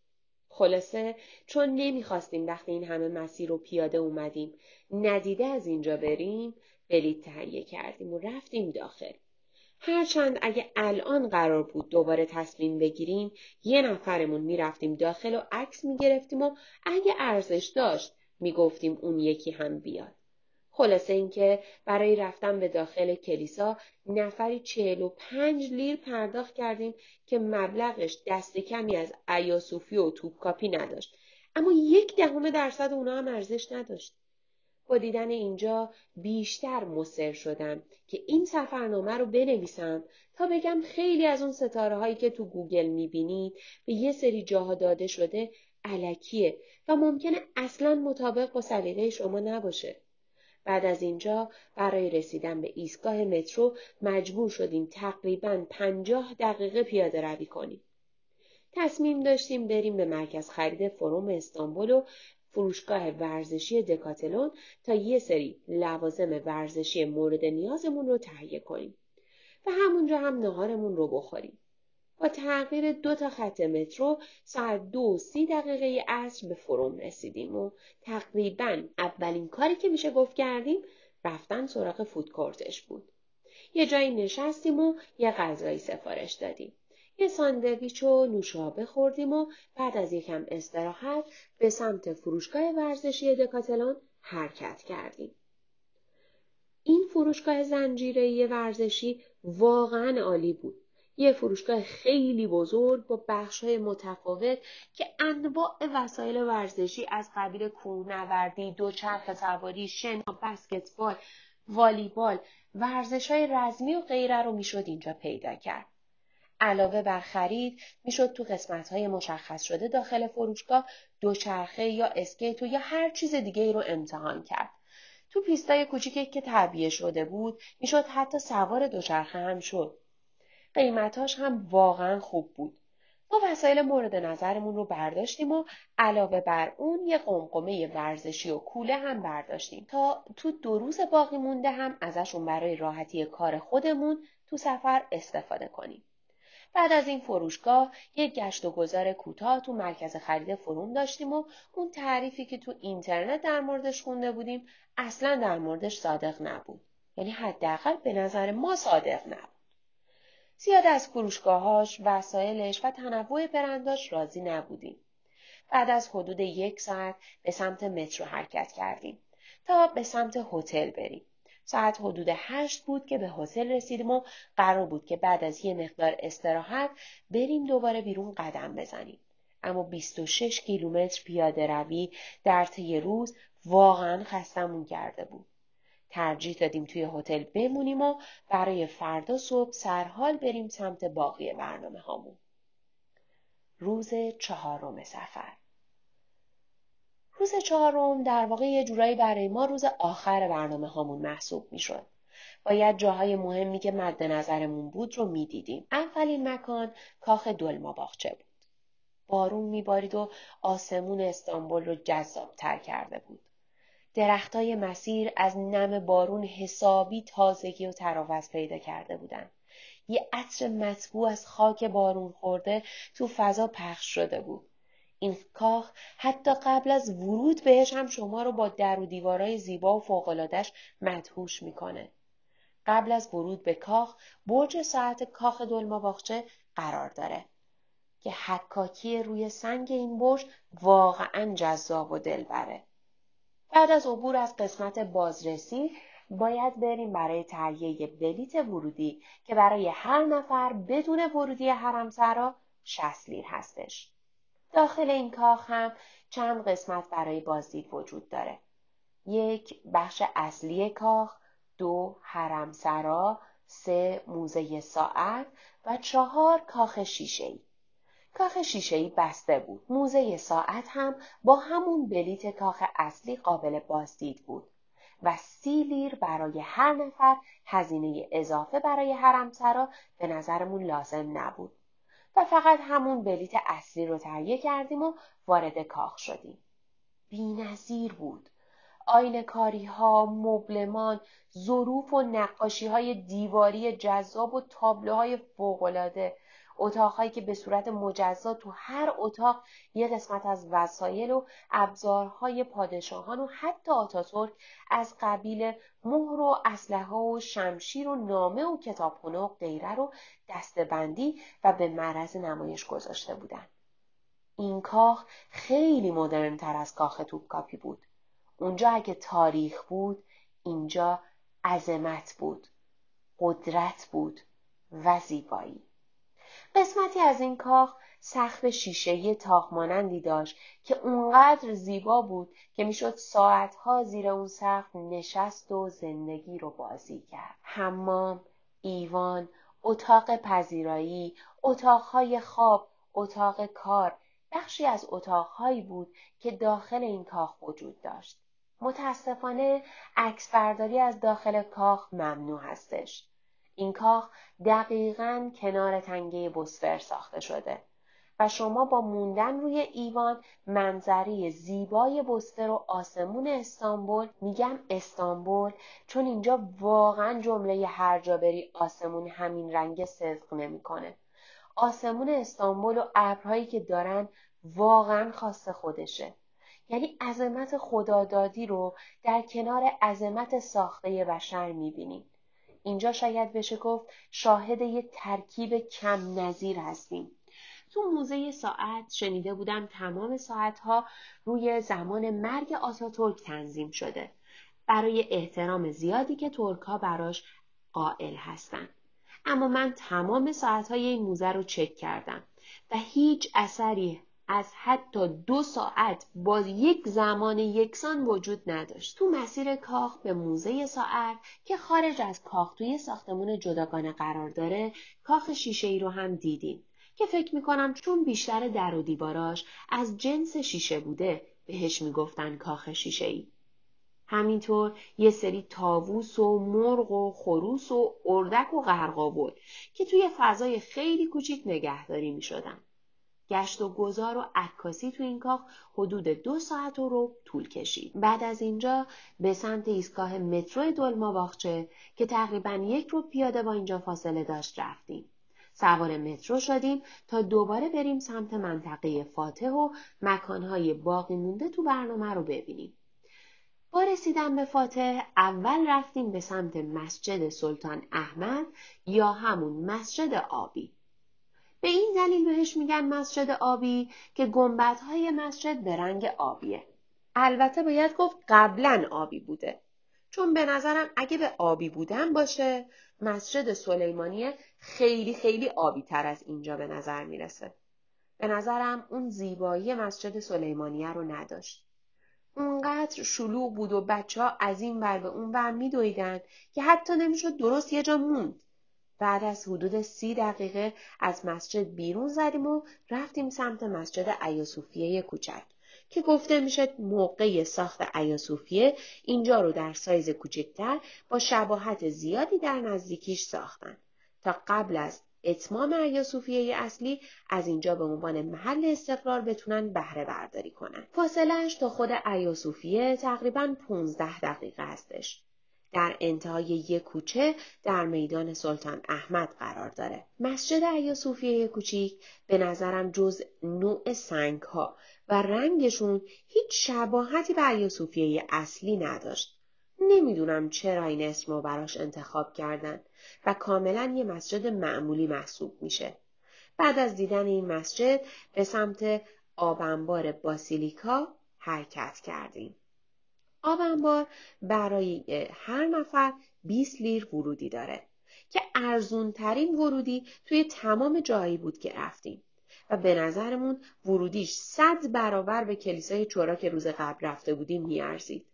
خلاصه چون نمی‌خواستیم وقتی این همه مسیر رو پیاده اومدیم ندیده از اینجا بریم بلیط تهیه کردیم و رفتیم داخل. هرچند اگه الان قرار بود دوباره تصمیم بگیریم یه نفرمون می‌رفتیم داخل و عکس می‌گرفتیم و اگه ارزش داشت می‌گفتیم اون یکی هم بیاد. خلاصه اینکه برای رفتن به داخل کلیسا نفری چهل و پنج لیر پرداخت کردیم که مبلغش دست کمی از ایاسوفی و توپکاپی نداشت اما یک دهم درصد اونا هم ارزش نداشت با دیدن اینجا بیشتر مصر شدم که این سفرنامه رو بنویسم تا بگم خیلی از اون ستاره هایی که تو گوگل می‌بینید به یه سری جاها داده شده علکیه و ممکنه اصلا مطابق با سلیقه شما نباشه. بعد از اینجا برای رسیدن به ایستگاه مترو مجبور شدیم تقریبا پنجاه دقیقه پیاده روی کنیم. تصمیم داشتیم بریم به مرکز خرید فروم استانبول و فروشگاه ورزشی دکاتلون تا یه سری لوازم ورزشی مورد نیازمون رو تهیه کنیم و همونجا هم نهارمون رو بخوریم. با تغییر دو تا خط مترو ساعت دو سی دقیقه عصر به فروم رسیدیم و تقریبا اولین کاری که میشه گفت کردیم رفتن سراغ فودکورتش بود. یه جایی نشستیم و یه غذایی سفارش دادیم. یه ساندویچ و نوشابه خوردیم و بعد از یکم استراحت به سمت فروشگاه ورزشی دکاتلون حرکت کردیم. این فروشگاه زنجیره ورزشی واقعا عالی بود. یه فروشگاه خیلی بزرگ با های متفاوت که انواع وسایل ورزشی از قبیل کوهنوردی، دوچرخه سواری، شنا، بسکتبال، والیبال، ورزش های رزمی و غیره رو می‌شد اینجا پیدا کرد. علاوه بر خرید می‌شد تو قسمت های مشخص شده داخل فروشگاه دوچرخه یا اسکیت و یا هر چیز دیگه ای رو امتحان کرد. تو پیستای کوچیکی که تعبیه شده بود می‌شد حتی سوار دوچرخه هم شد. قیمتاش هم واقعا خوب بود. ما وسایل مورد نظرمون رو برداشتیم و علاوه بر اون یه قمقمه ورزشی و کوله هم برداشتیم تا تو دو روز باقی مونده هم ازشون برای راحتی کار خودمون تو سفر استفاده کنیم. بعد از این فروشگاه یک گشت و گذار کوتاه تو مرکز خرید فروم داشتیم و اون تعریفی که تو اینترنت در موردش خونده بودیم اصلا در موردش صادق نبود. یعنی حداقل به نظر ما صادق نبود. زیاد از فروشگاهاش، وسایلش و تنوع برنداش راضی نبودیم. بعد از حدود یک ساعت به سمت مترو حرکت کردیم تا به سمت هتل بریم. ساعت حدود هشت بود که به هتل رسیدیم و قرار بود که بعد از یه مقدار استراحت بریم دوباره بیرون قدم بزنیم. اما 26 کیلومتر پیاده روی در طی روز واقعا خستمون کرده بود. ترجیح دادیم توی هتل بمونیم و برای فردا صبح سرحال بریم سمت باقی برنامه هامون. روز چهارم سفر روز چهارم در واقع یه جورایی برای ما روز آخر برنامه هامون محسوب می شد. باید جاهای مهمی که مد نظرمون بود رو می دیدیم. اولین مکان کاخ دلما باغچه بود. بارون میبارید و آسمون استانبول رو جذاب تر کرده بود. درختای مسیر از نم بارون حسابی تازگی و تراوت پیدا کرده بودند. یه عطر مطبوع از خاک بارون خورده تو فضا پخش شده بود. این کاخ حتی قبل از ورود بهش هم شما رو با در و دیوارای زیبا و فوقالعادهش مدهوش می‌کنه. قبل از ورود به کاخ برج ساعت کاخ دلما باغچه قرار داره که حکاکی روی سنگ این برج واقعا جذاب و دلبره. بعد از عبور از قسمت بازرسی باید بریم برای تهیه بلیت ورودی که برای هر نفر بدون ورودی حرمسرا 60 لیر هستش. داخل این کاخ هم چند قسمت برای بازدید وجود داره. یک بخش اصلی کاخ، دو حرمسرا، سه موزه ساعت و چهار کاخ شیشه‌ای. کاخ شیشهای بسته بود. موزه ساعت هم با همون بلیت کاخ اصلی قابل بازدید بود و سی لیر برای هر نفر هزینه اضافه برای حرمسرا به نظرمون لازم نبود و فقط همون بلیت اصلی رو تهیه کردیم و وارد کاخ شدیم. بینظیر بود. آینکاری ها، مبلمان، ظروف و نقاشی های دیواری جذاب و تابلوهای فوقالعاده اتاقهایی که به صورت مجزا تو هر اتاق یه قسمت از وسایل و ابزارهای پادشاهان و حتی آتاتورک از قبیل مهر و اسلحه و شمشیر و نامه و کتابخونه و غیره رو دستبندی و به معرض نمایش گذاشته بودن. این کاخ خیلی مدرن تر از کاخ توپکاپی بود. اونجا اگه تاریخ بود اینجا عظمت بود قدرت بود و زیبایی قسمتی از این کاخ سقف شیشهای تاق مانندی داشت که اونقدر زیبا بود که می‌شد ساعتها زیر اون سقف نشست و زندگی رو بازی کرد. حمام، ایوان، اتاق پذیرایی، اتاقهای خواب، اتاق کار، بخشی از اتاقهایی بود که داخل این کاخ وجود داشت. متاسفانه عکس برداری از داخل کاخ ممنوع هستش. این کاخ دقیقا کنار تنگه بسفر ساخته شده. و شما با موندن روی ایوان منظری زیبای بستر و آسمون استانبول میگم استانبول چون اینجا واقعا جمله هر جا بری آسمون همین رنگ صدق نمی‌کنه آسمون استانبول و ابرهایی که دارن واقعا خاص خودشه یعنی عظمت خدادادی رو در کنار عظمت ساخته بشر می‌بینیم اینجا شاید بشه گفت شاهد یه ترکیب کم نظیر هستیم تو موزه ساعت شنیده بودم تمام ساعتها روی زمان مرگ آتاتورک تنظیم شده برای احترام زیادی که ترکها براش قائل هستند. اما من تمام ساعتهای این موزه رو چک کردم و هیچ اثری از حتی دو ساعت با یک زمان یکسان وجود نداشت. تو مسیر کاخ به موزه ساعت که خارج از کاخ توی ساختمون جداگانه قرار داره کاخ شیشه ای رو هم دیدیم. که فکر می‌کنم چون بیشتر در و دیواراش از جنس شیشه بوده بهش می‌گفتن کاخ شیشه ای. همینطور یه سری تاووس و مرغ و خروس و اردک و غرقاول که توی فضای خیلی کوچیک نگهداری می گشت و گذار و عکاسی تو این کاخ حدود دو ساعت و رو طول کشید. بعد از اینجا به سمت ایستگاه مترو دلما باخچه که تقریبا یک رو پیاده با اینجا فاصله داشت رفتیم. سوار مترو شدیم تا دوباره بریم سمت منطقه فاتح و مکانهای باقی مونده تو برنامه رو ببینیم. با رسیدن به فاتح اول رفتیم به سمت مسجد سلطان احمد یا همون مسجد آبی. به این دلیل بهش میگن مسجد آبی که گنبدهای مسجد به رنگ آبیه. البته باید گفت قبلا آبی بوده. چون به نظرم اگه به آبی بودن باشه مسجد سلیمانی خیلی خیلی آبی تر از اینجا به نظر می‌رسه. به نظرم اون زیبایی مسجد سلیمانیه رو نداشت. اونقدر شلوغ بود و بچه ها از این بر به اون بر میدویدن که حتی نمی‌شد درست یه جا موند. بعد از حدود سی دقیقه از مسجد بیرون زدیم و رفتیم سمت مسجد ایاسوفیه کوچک. که گفته میشه موقع ساخت ایاسوفیه اینجا رو در سایز کوچکتر با شباهت زیادی در نزدیکیش ساختن تا قبل از اتمام ایاسوفیه اصلی از اینجا به عنوان محل استقرار بتونن بهره برداری کنن. فاصلهش تا خود ایاسوفیه تقریبا 15 دقیقه هستش. در انتهای یک کوچه در میدان سلطان احمد قرار داره. مسجد عیا صوفیه کوچیک به نظرم جز نوع سنگ ها و رنگشون هیچ شباهتی به عیا صوفیه اصلی نداشت. نمی‌دونم چرا این اسم رو براش انتخاب کردن و کاملا یه مسجد معمولی محسوب میشه. بعد از دیدن این مسجد به سمت آبنبار باسیلیکا حرکت کردیم. آب انبار برای هر نفر 20 لیر ورودی داره که ارزون ترین ورودی توی تمام جایی بود که رفتیم و به نظرمون ورودیش صد برابر به کلیسای چورا که روز قبل رفته بودیم میارزید.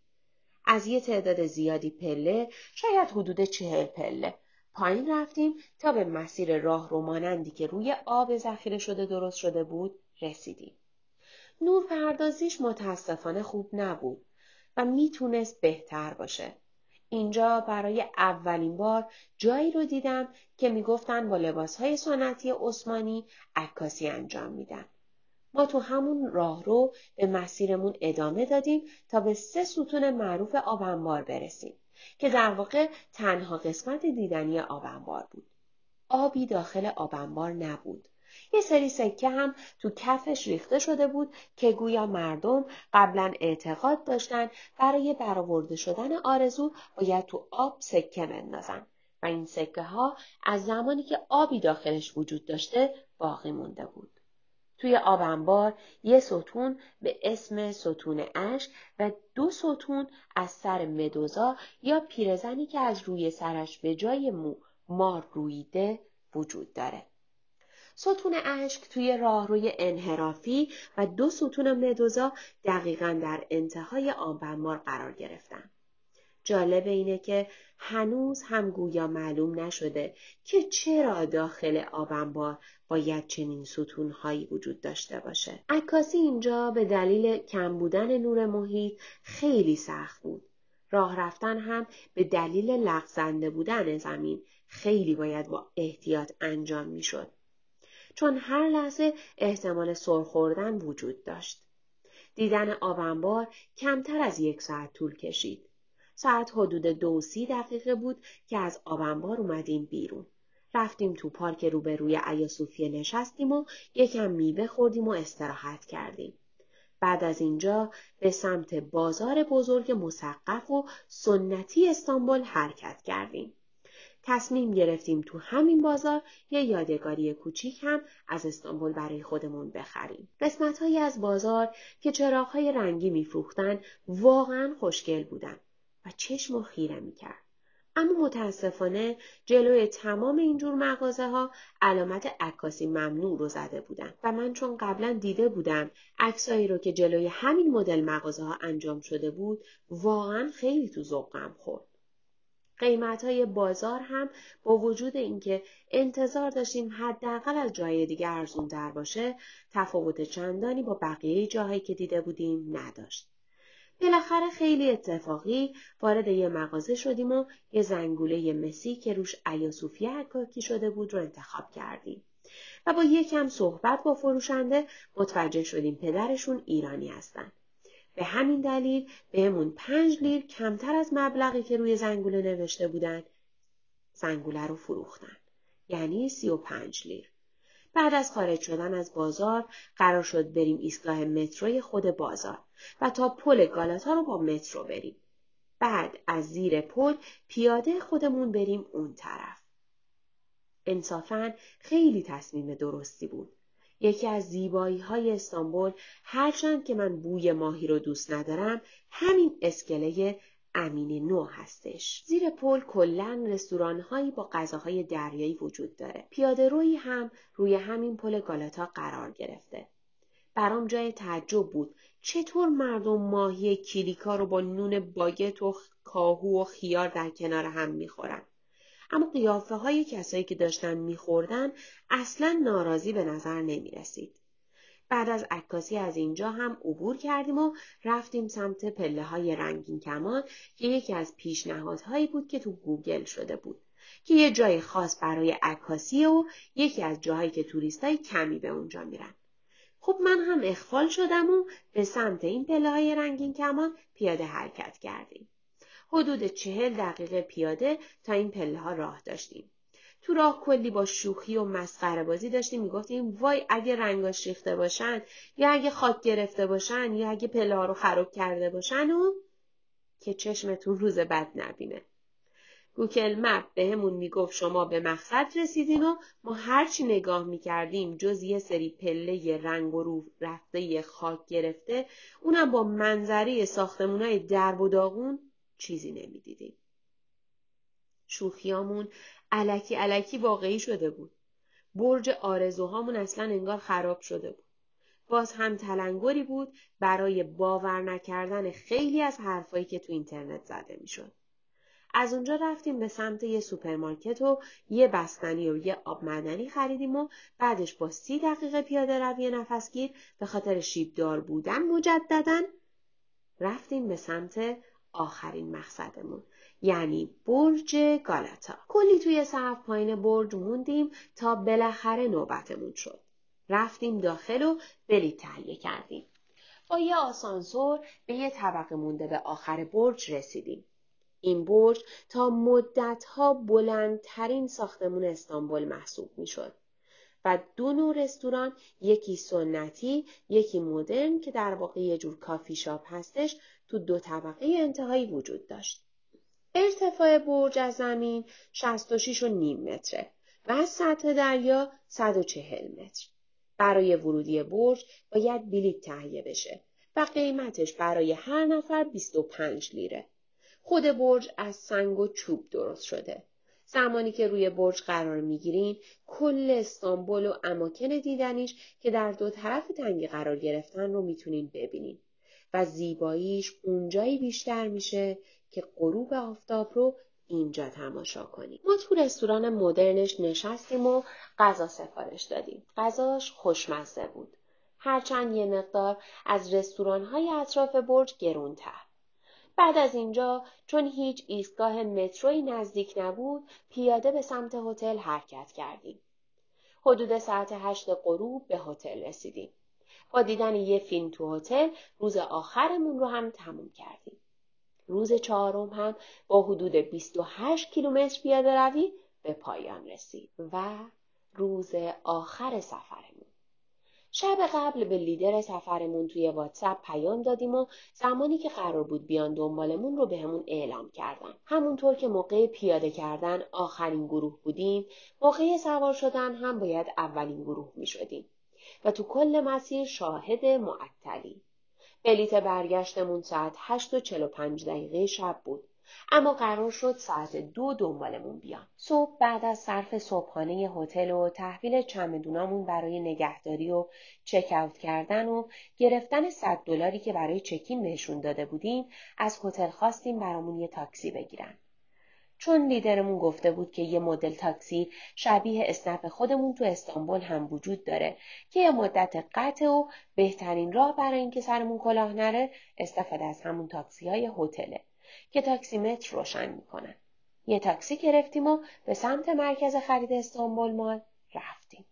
از یه تعداد زیادی پله شاید حدود چهل پله پایین رفتیم تا به مسیر راه رومانندی که روی آب ذخیره شده درست شده بود رسیدیم. نور پردازیش متاسفانه خوب نبود و می‌تونست بهتر باشه. اینجا برای اولین بار جایی رو دیدم که می‌گفتن با لباسهای سنتی عثمانی عکاسی انجام میدن. ما تو همون راه رو به مسیرمون ادامه دادیم تا به سه ستون معروف آبنبار برسیم که در واقع تنها قسمت دیدنی آبنبار بود. آبی داخل آبنبار نبود. یه سری سکه هم تو کفش ریخته شده بود که گویا مردم قبلا اعتقاد داشتن برای برآورده شدن آرزو باید تو آب سکه بندازن و این سکه ها از زمانی که آبی داخلش وجود داشته باقی مونده بود. توی آبنبار یه ستون به اسم ستون اشک و دو ستون از سر مدوزا یا پیرزنی که از روی سرش به جای مو مار رویده وجود داره. ستون اشک توی راهروی انحرافی و دو ستون مدوزا دقیقا در انتهای آبنبار قرار گرفتن. جالب اینه که هنوز هم گویا معلوم نشده که چرا داخل آبنبار باید چنین ستونهایی وجود داشته باشه. عکاسی اینجا به دلیل کم بودن نور محیط خیلی سخت بود. راه رفتن هم به دلیل لغزنده بودن زمین خیلی باید با احتیاط انجام می‌شد. چون هر لحظه احتمال سرخوردن وجود داشت. دیدن آبنبار کمتر از یک ساعت طول کشید. ساعت حدود دو سی دقیقه بود که از آبنبار اومدیم بیرون. رفتیم تو پارک روبروی ایاسوفیه نشستیم و یکم میوه خوردیم و استراحت کردیم. بعد از اینجا به سمت بازار بزرگ مسقف و سنتی استانبول حرکت کردیم. تصمیم گرفتیم تو همین بازار یه یادگاری کوچیک هم از استانبول برای خودمون بخریم. قسمت از بازار که چراغهای رنگی میفروختن واقعا خوشگل بودن. و چشم و خیره می‌کرد. اما متاسفانه جلوی تمام اینجور مغازه ها علامت عکاسی ممنوع رو زده بودن و من چون قبلا دیده بودم عکسایی رو که جلوی همین مدل مغازه ها انجام شده بود واقعا خیلی تو ذوقم خورد. قیمت های بازار هم با وجود اینکه انتظار داشتیم حداقل از جای دیگه ارزون در باشه تفاوت چندانی با بقیه جاهایی که دیده بودیم نداشت. بالاخره خیلی اتفاقی وارد یه مغازه شدیم و یه زنگوله مسی که روش ایاسوفیه حکاکی شده بود رو انتخاب کردیم. و با یکم صحبت با فروشنده متوجه شدیم پدرشون ایرانی هستن. به همین دلیل بهمون پنج لیر کمتر از مبلغی که روی زنگوله نوشته بودن زنگوله رو فروختن. یعنی سی و پنج لیر. بعد از خارج شدن از بازار قرار شد بریم ایستگاه متروی خود بازار و تا پل گالاتا رو با مترو بریم. بعد از زیر پل پیاده خودمون بریم اون طرف. انصافا خیلی تصمیم درستی بود. یکی از زیبایی های استانبول هرچند که من بوی ماهی رو دوست ندارم همین اسکله امین نو هستش. زیر پل کلا رستوران هایی با غذاهای دریایی وجود داره. پیاده روی هم روی همین پل گالاتا قرار گرفته. برام جای تعجب بود چطور مردم ماهی کلیکا رو با نون باگت و کاهو و خیار در کنار هم می‌خورن. اما قیافه های کسایی که داشتن میخوردن اصلا ناراضی به نظر نمی رسید. بعد از عکاسی از اینجا هم عبور کردیم و رفتیم سمت پله های رنگین کمان که یکی از پیشنهادهایی بود که تو گوگل شده بود که یه جای خاص برای عکاسی و یکی از جاهایی که توریستای کمی به اونجا میرن. خب من هم اخفال شدم و به سمت این پله های رنگین کمان پیاده حرکت کردیم. حدود چهل دقیقه پیاده تا این پله ها راه داشتیم. تو راه کلی با شوخی و مسخره بازی داشتیم می‌گفتیم وای اگه رنگاش ریخته باشن یا اگه خاک گرفته باشن یا اگه پله ها رو خراب کرده باشن و که چشمتون روز بد نبینه. گوگل مپ بهمون می‌گفت شما به مقصد رسیدین و ما هرچی نگاه می‌کردیم جز یه سری پله رنگ و رو رفته خاک گرفته اونم با منظره‌ی ساختمونای درب و داغون چیزی نمی‌دیدیم. شوخیامون الکی الکی واقعی شده بود. برج آرزوهامون اصلا انگار خراب شده بود. باز هم تلنگری بود برای باور نکردن خیلی از حرفایی که تو اینترنت زده می‌شد. از اونجا رفتیم به سمت یه سوپرمارکت و یه بستنی و یه آب معدنی خریدیم و بعدش با سی دقیقه پیاده روی نفسگیر به خاطر شیبدار بودن مجددا رفتیم به سمت آخرین مقصدمون. یعنی برج گالاتا. کلی توی صف پایین برج موندیم تا بالاخره نوبتمون شد. رفتیم داخل و بلیط تهیه کردیم. با یه آسانسور به یه طبقه مونده به آخر برج رسیدیم. این برج تا مدتها بلندترین ساختمون استانبول محسوب می‌شد. و دو نوع رستوران یکی سنتی یکی مدرن که در واقع یه جور کافی شاپ هستش تو دو طبقه انتهایی وجود داشت. ارتفاع برج از زمین 66 و نیم متره و از سطح دریا 140 متر. برای ورودی برج باید بلیط تهیه بشه و قیمتش برای هر نفر 25 لیره. خود برج از سنگ و چوب درست شده. زمانی که روی برج قرار می‌گیرین کل استانبول و اماکن دیدنیش که در دو طرف تنگی قرار گرفتن رو می‌تونین ببینین و زیباییش اونجایی بیشتر میشه که غروب آفتاب رو اینجا تماشا کنیم. ما تو رستوران مدرنش نشستیم و غذا سفارش دادیم. غذاش خوشمزه بود. هرچند یه مقدار از رستوران های اطراف برج گرونتر. بعد از اینجا چون هیچ ایستگاه متروی نزدیک نبود پیاده به سمت هتل حرکت کردیم. حدود ساعت هشت غروب به هتل رسیدیم. با دیدن یه فیلم تو هتل روز آخرمون رو هم تموم کردیم. روز چهارم هم با حدود 28 کیلومتر پیاده روی به پایان رسید و روز آخر سفرمون. شب قبل به لیدر سفرمون توی واتساپ پیام دادیم و زمانی که قرار بود بیان دنبالمون رو بهمون به اعلام کردن. همونطور که موقع پیاده کردن آخرین گروه بودیم، موقع سوار شدن هم باید اولین گروه می شدیم. و تو کل مسیر شاهد معطلی. بلیت برگشتمون ساعت 8 و 45 دقیقه شب بود. اما قرار شد ساعت دو دنبالمون بیان. صبح بعد از صرف صبحانه هتل و تحویل چمدونامون برای نگهداری و چک اوت کردن و گرفتن 100 دلاری که برای چکین بهشون داده بودیم از هتل خواستیم برامون یه تاکسی بگیرن. چون لیدرمون گفته بود که یه مدل تاکسی شبیه اسنپ خودمون تو استانبول هم وجود داره که یه مدت قطع و بهترین راه برای اینکه سرمون کلاه نره استفاده از همون تاکسی های هتله که تاکسی متر روشن می‌کنن. یه تاکسی گرفتیم و به سمت مرکز خرید استانبول مال رفتیم.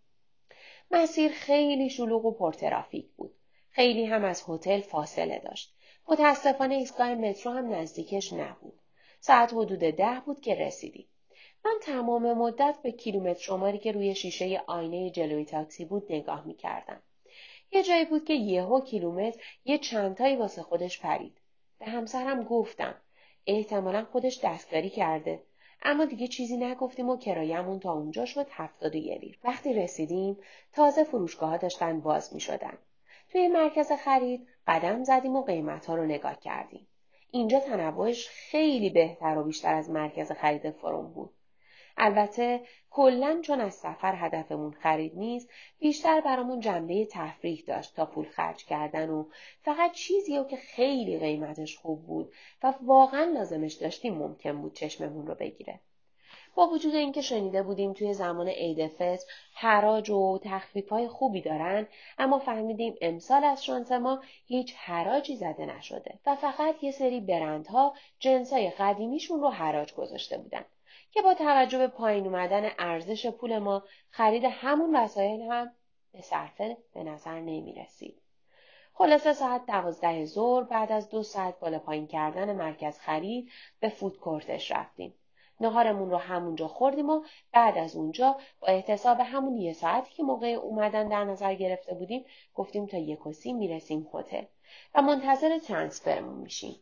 مسیر خیلی شلوغ و پرترافیک بود. خیلی هم از هتل فاصله داشت. متاسفانه ایستگاه مترو هم نزدیکش نبود. ساعت حدود ده بود که رسیدیم. من تمام مدت به کیلومتر شماری که روی شیشه آینه جلوی تاکسی بود نگاه می کردم. یه جایی بود که یهو کیلومتر یه چندتایی واسه خودش پرید. به همسرم گفتم. احتمالا خودش دستکاری کرده. اما دیگه چیزی نگفتیم و کرایمون تا اونجا شد هفتاد و. وقتی رسیدیم تازه فروشگاه ها داشتن باز می شدن. توی مرکز خرید قدم زدیم و قیمت ها رو نگاه کردیم. اینجا تنوعش خیلی بهتر و بیشتر از مرکز خرید فروم بود. البته کلا چون از سفر هدفمون خرید نیست بیشتر برامون جنبه تفریح داشت تا پول خرج کردن و فقط چیزی که خیلی قیمتش خوب بود و واقعا لازمش داشتیم ممکن بود چشممون رو بگیره. با وجود اینکه شنیده بودیم توی زمان عید فطر حراج و تخفیف های خوبی دارن اما فهمیدیم امسال از شانس ما هیچ حراجی زده نشده و فقط یه سری برندها جنسای قدیمیشون رو حراج گذاشته بودن که با توجه به پایین اومدن ارزش پول ما خرید همون وسایل هم به صرفه به نظر نمی رسید. خلاصه ساعت دوازده ظهر بعد از دو ساعت بالا پایین کردن مرکز خرید به فودکورتش رفتیم. نهارمون رو همونجا خوردیم و بعد از اونجا با احتساب همون یه ساعتی که موقع اومدن در نظر گرفته بودیم گفتیم تا یک و سی می‌رسیم هتل و منتظر ترانسفرمون میشیم.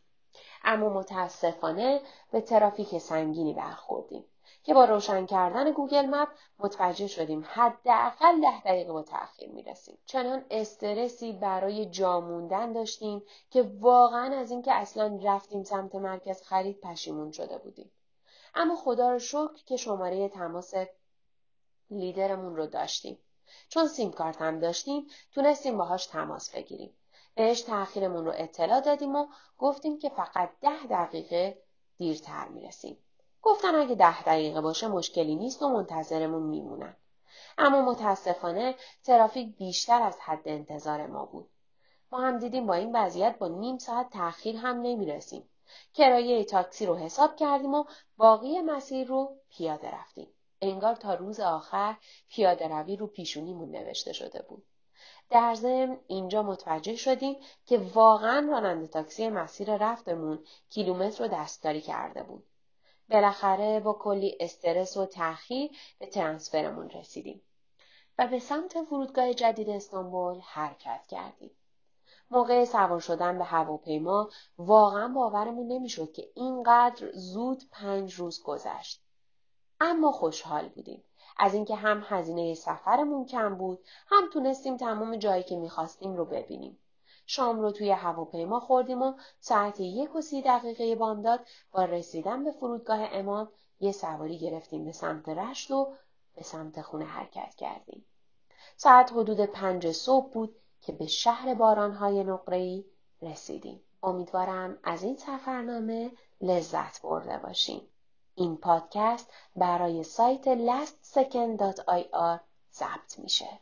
اما متاسفانه به ترافیک سنگینی برخوردیم که با روشن کردن گوگل مپ متوجه شدیم حداقل ده دقیقه با تاخیر می‌رسیم. چنان استرسی برای جاموندن داشتیم که واقعا از اینکه اصلا رفتیم سمت مرکز خرید پشیمون شده بودیم. اما خدا رو شکر که شماره تماس لیدرمون رو داشتیم. چون سیم کارت هم داشتیم تونستیم باهاش تماس بگیریم. بهش تأخیرمون رو اطلاع دادیم و گفتیم که فقط ده دقیقه دیرتر می‌رسیم. گفتن اگه ده دقیقه باشه مشکلی نیست و منتظرمون میمونن. اما متاسفانه ترافیک بیشتر از حد انتظار ما بود. ما هم دیدیم با این وضعیت با نیم ساعت تأخیر هم نمی‌رسیم. کرایه تاکسی رو حساب کردیم و باقی مسیر رو پیاده رفتیم. انگار تا روز آخر پیاده روی رو پیشونیمون نوشته شده بود. در ضمن اینجا متوجه شدیم که واقعا راننده تاکسی مسیر رفتمون کیلومتر رو دستکاری کرده بود. بالاخره با کلی استرس و تأخیر به ترانسفرمون رسیدیم و به سمت فرودگاه جدید استانبول حرکت کردیم. موقع سوار شدن به هواپیما واقعا باورمون نمی‌شد که اینقدر زود پنج روز گذشت. اما خوشحال بودیم. از اینکه هم هزینه سفرمون کم بود هم تونستیم تمام جایی که می‌خواستیم رو ببینیم شام رو توی هواپیما خوردیم و ساعت یک و سی دقیقه بامداد با رسیدن به فرودگاه امام یه سواری گرفتیم به سمت رشت و به سمت خونه حرکت کردیم. ساعت حدود پنج صبح بود که به شهر بارانهای نقره‌ای رسیدیم. امیدوارم از این سفرنامه لذت برده باشیم. این پادکست برای سایت lastsecond.ir ضبط میشه.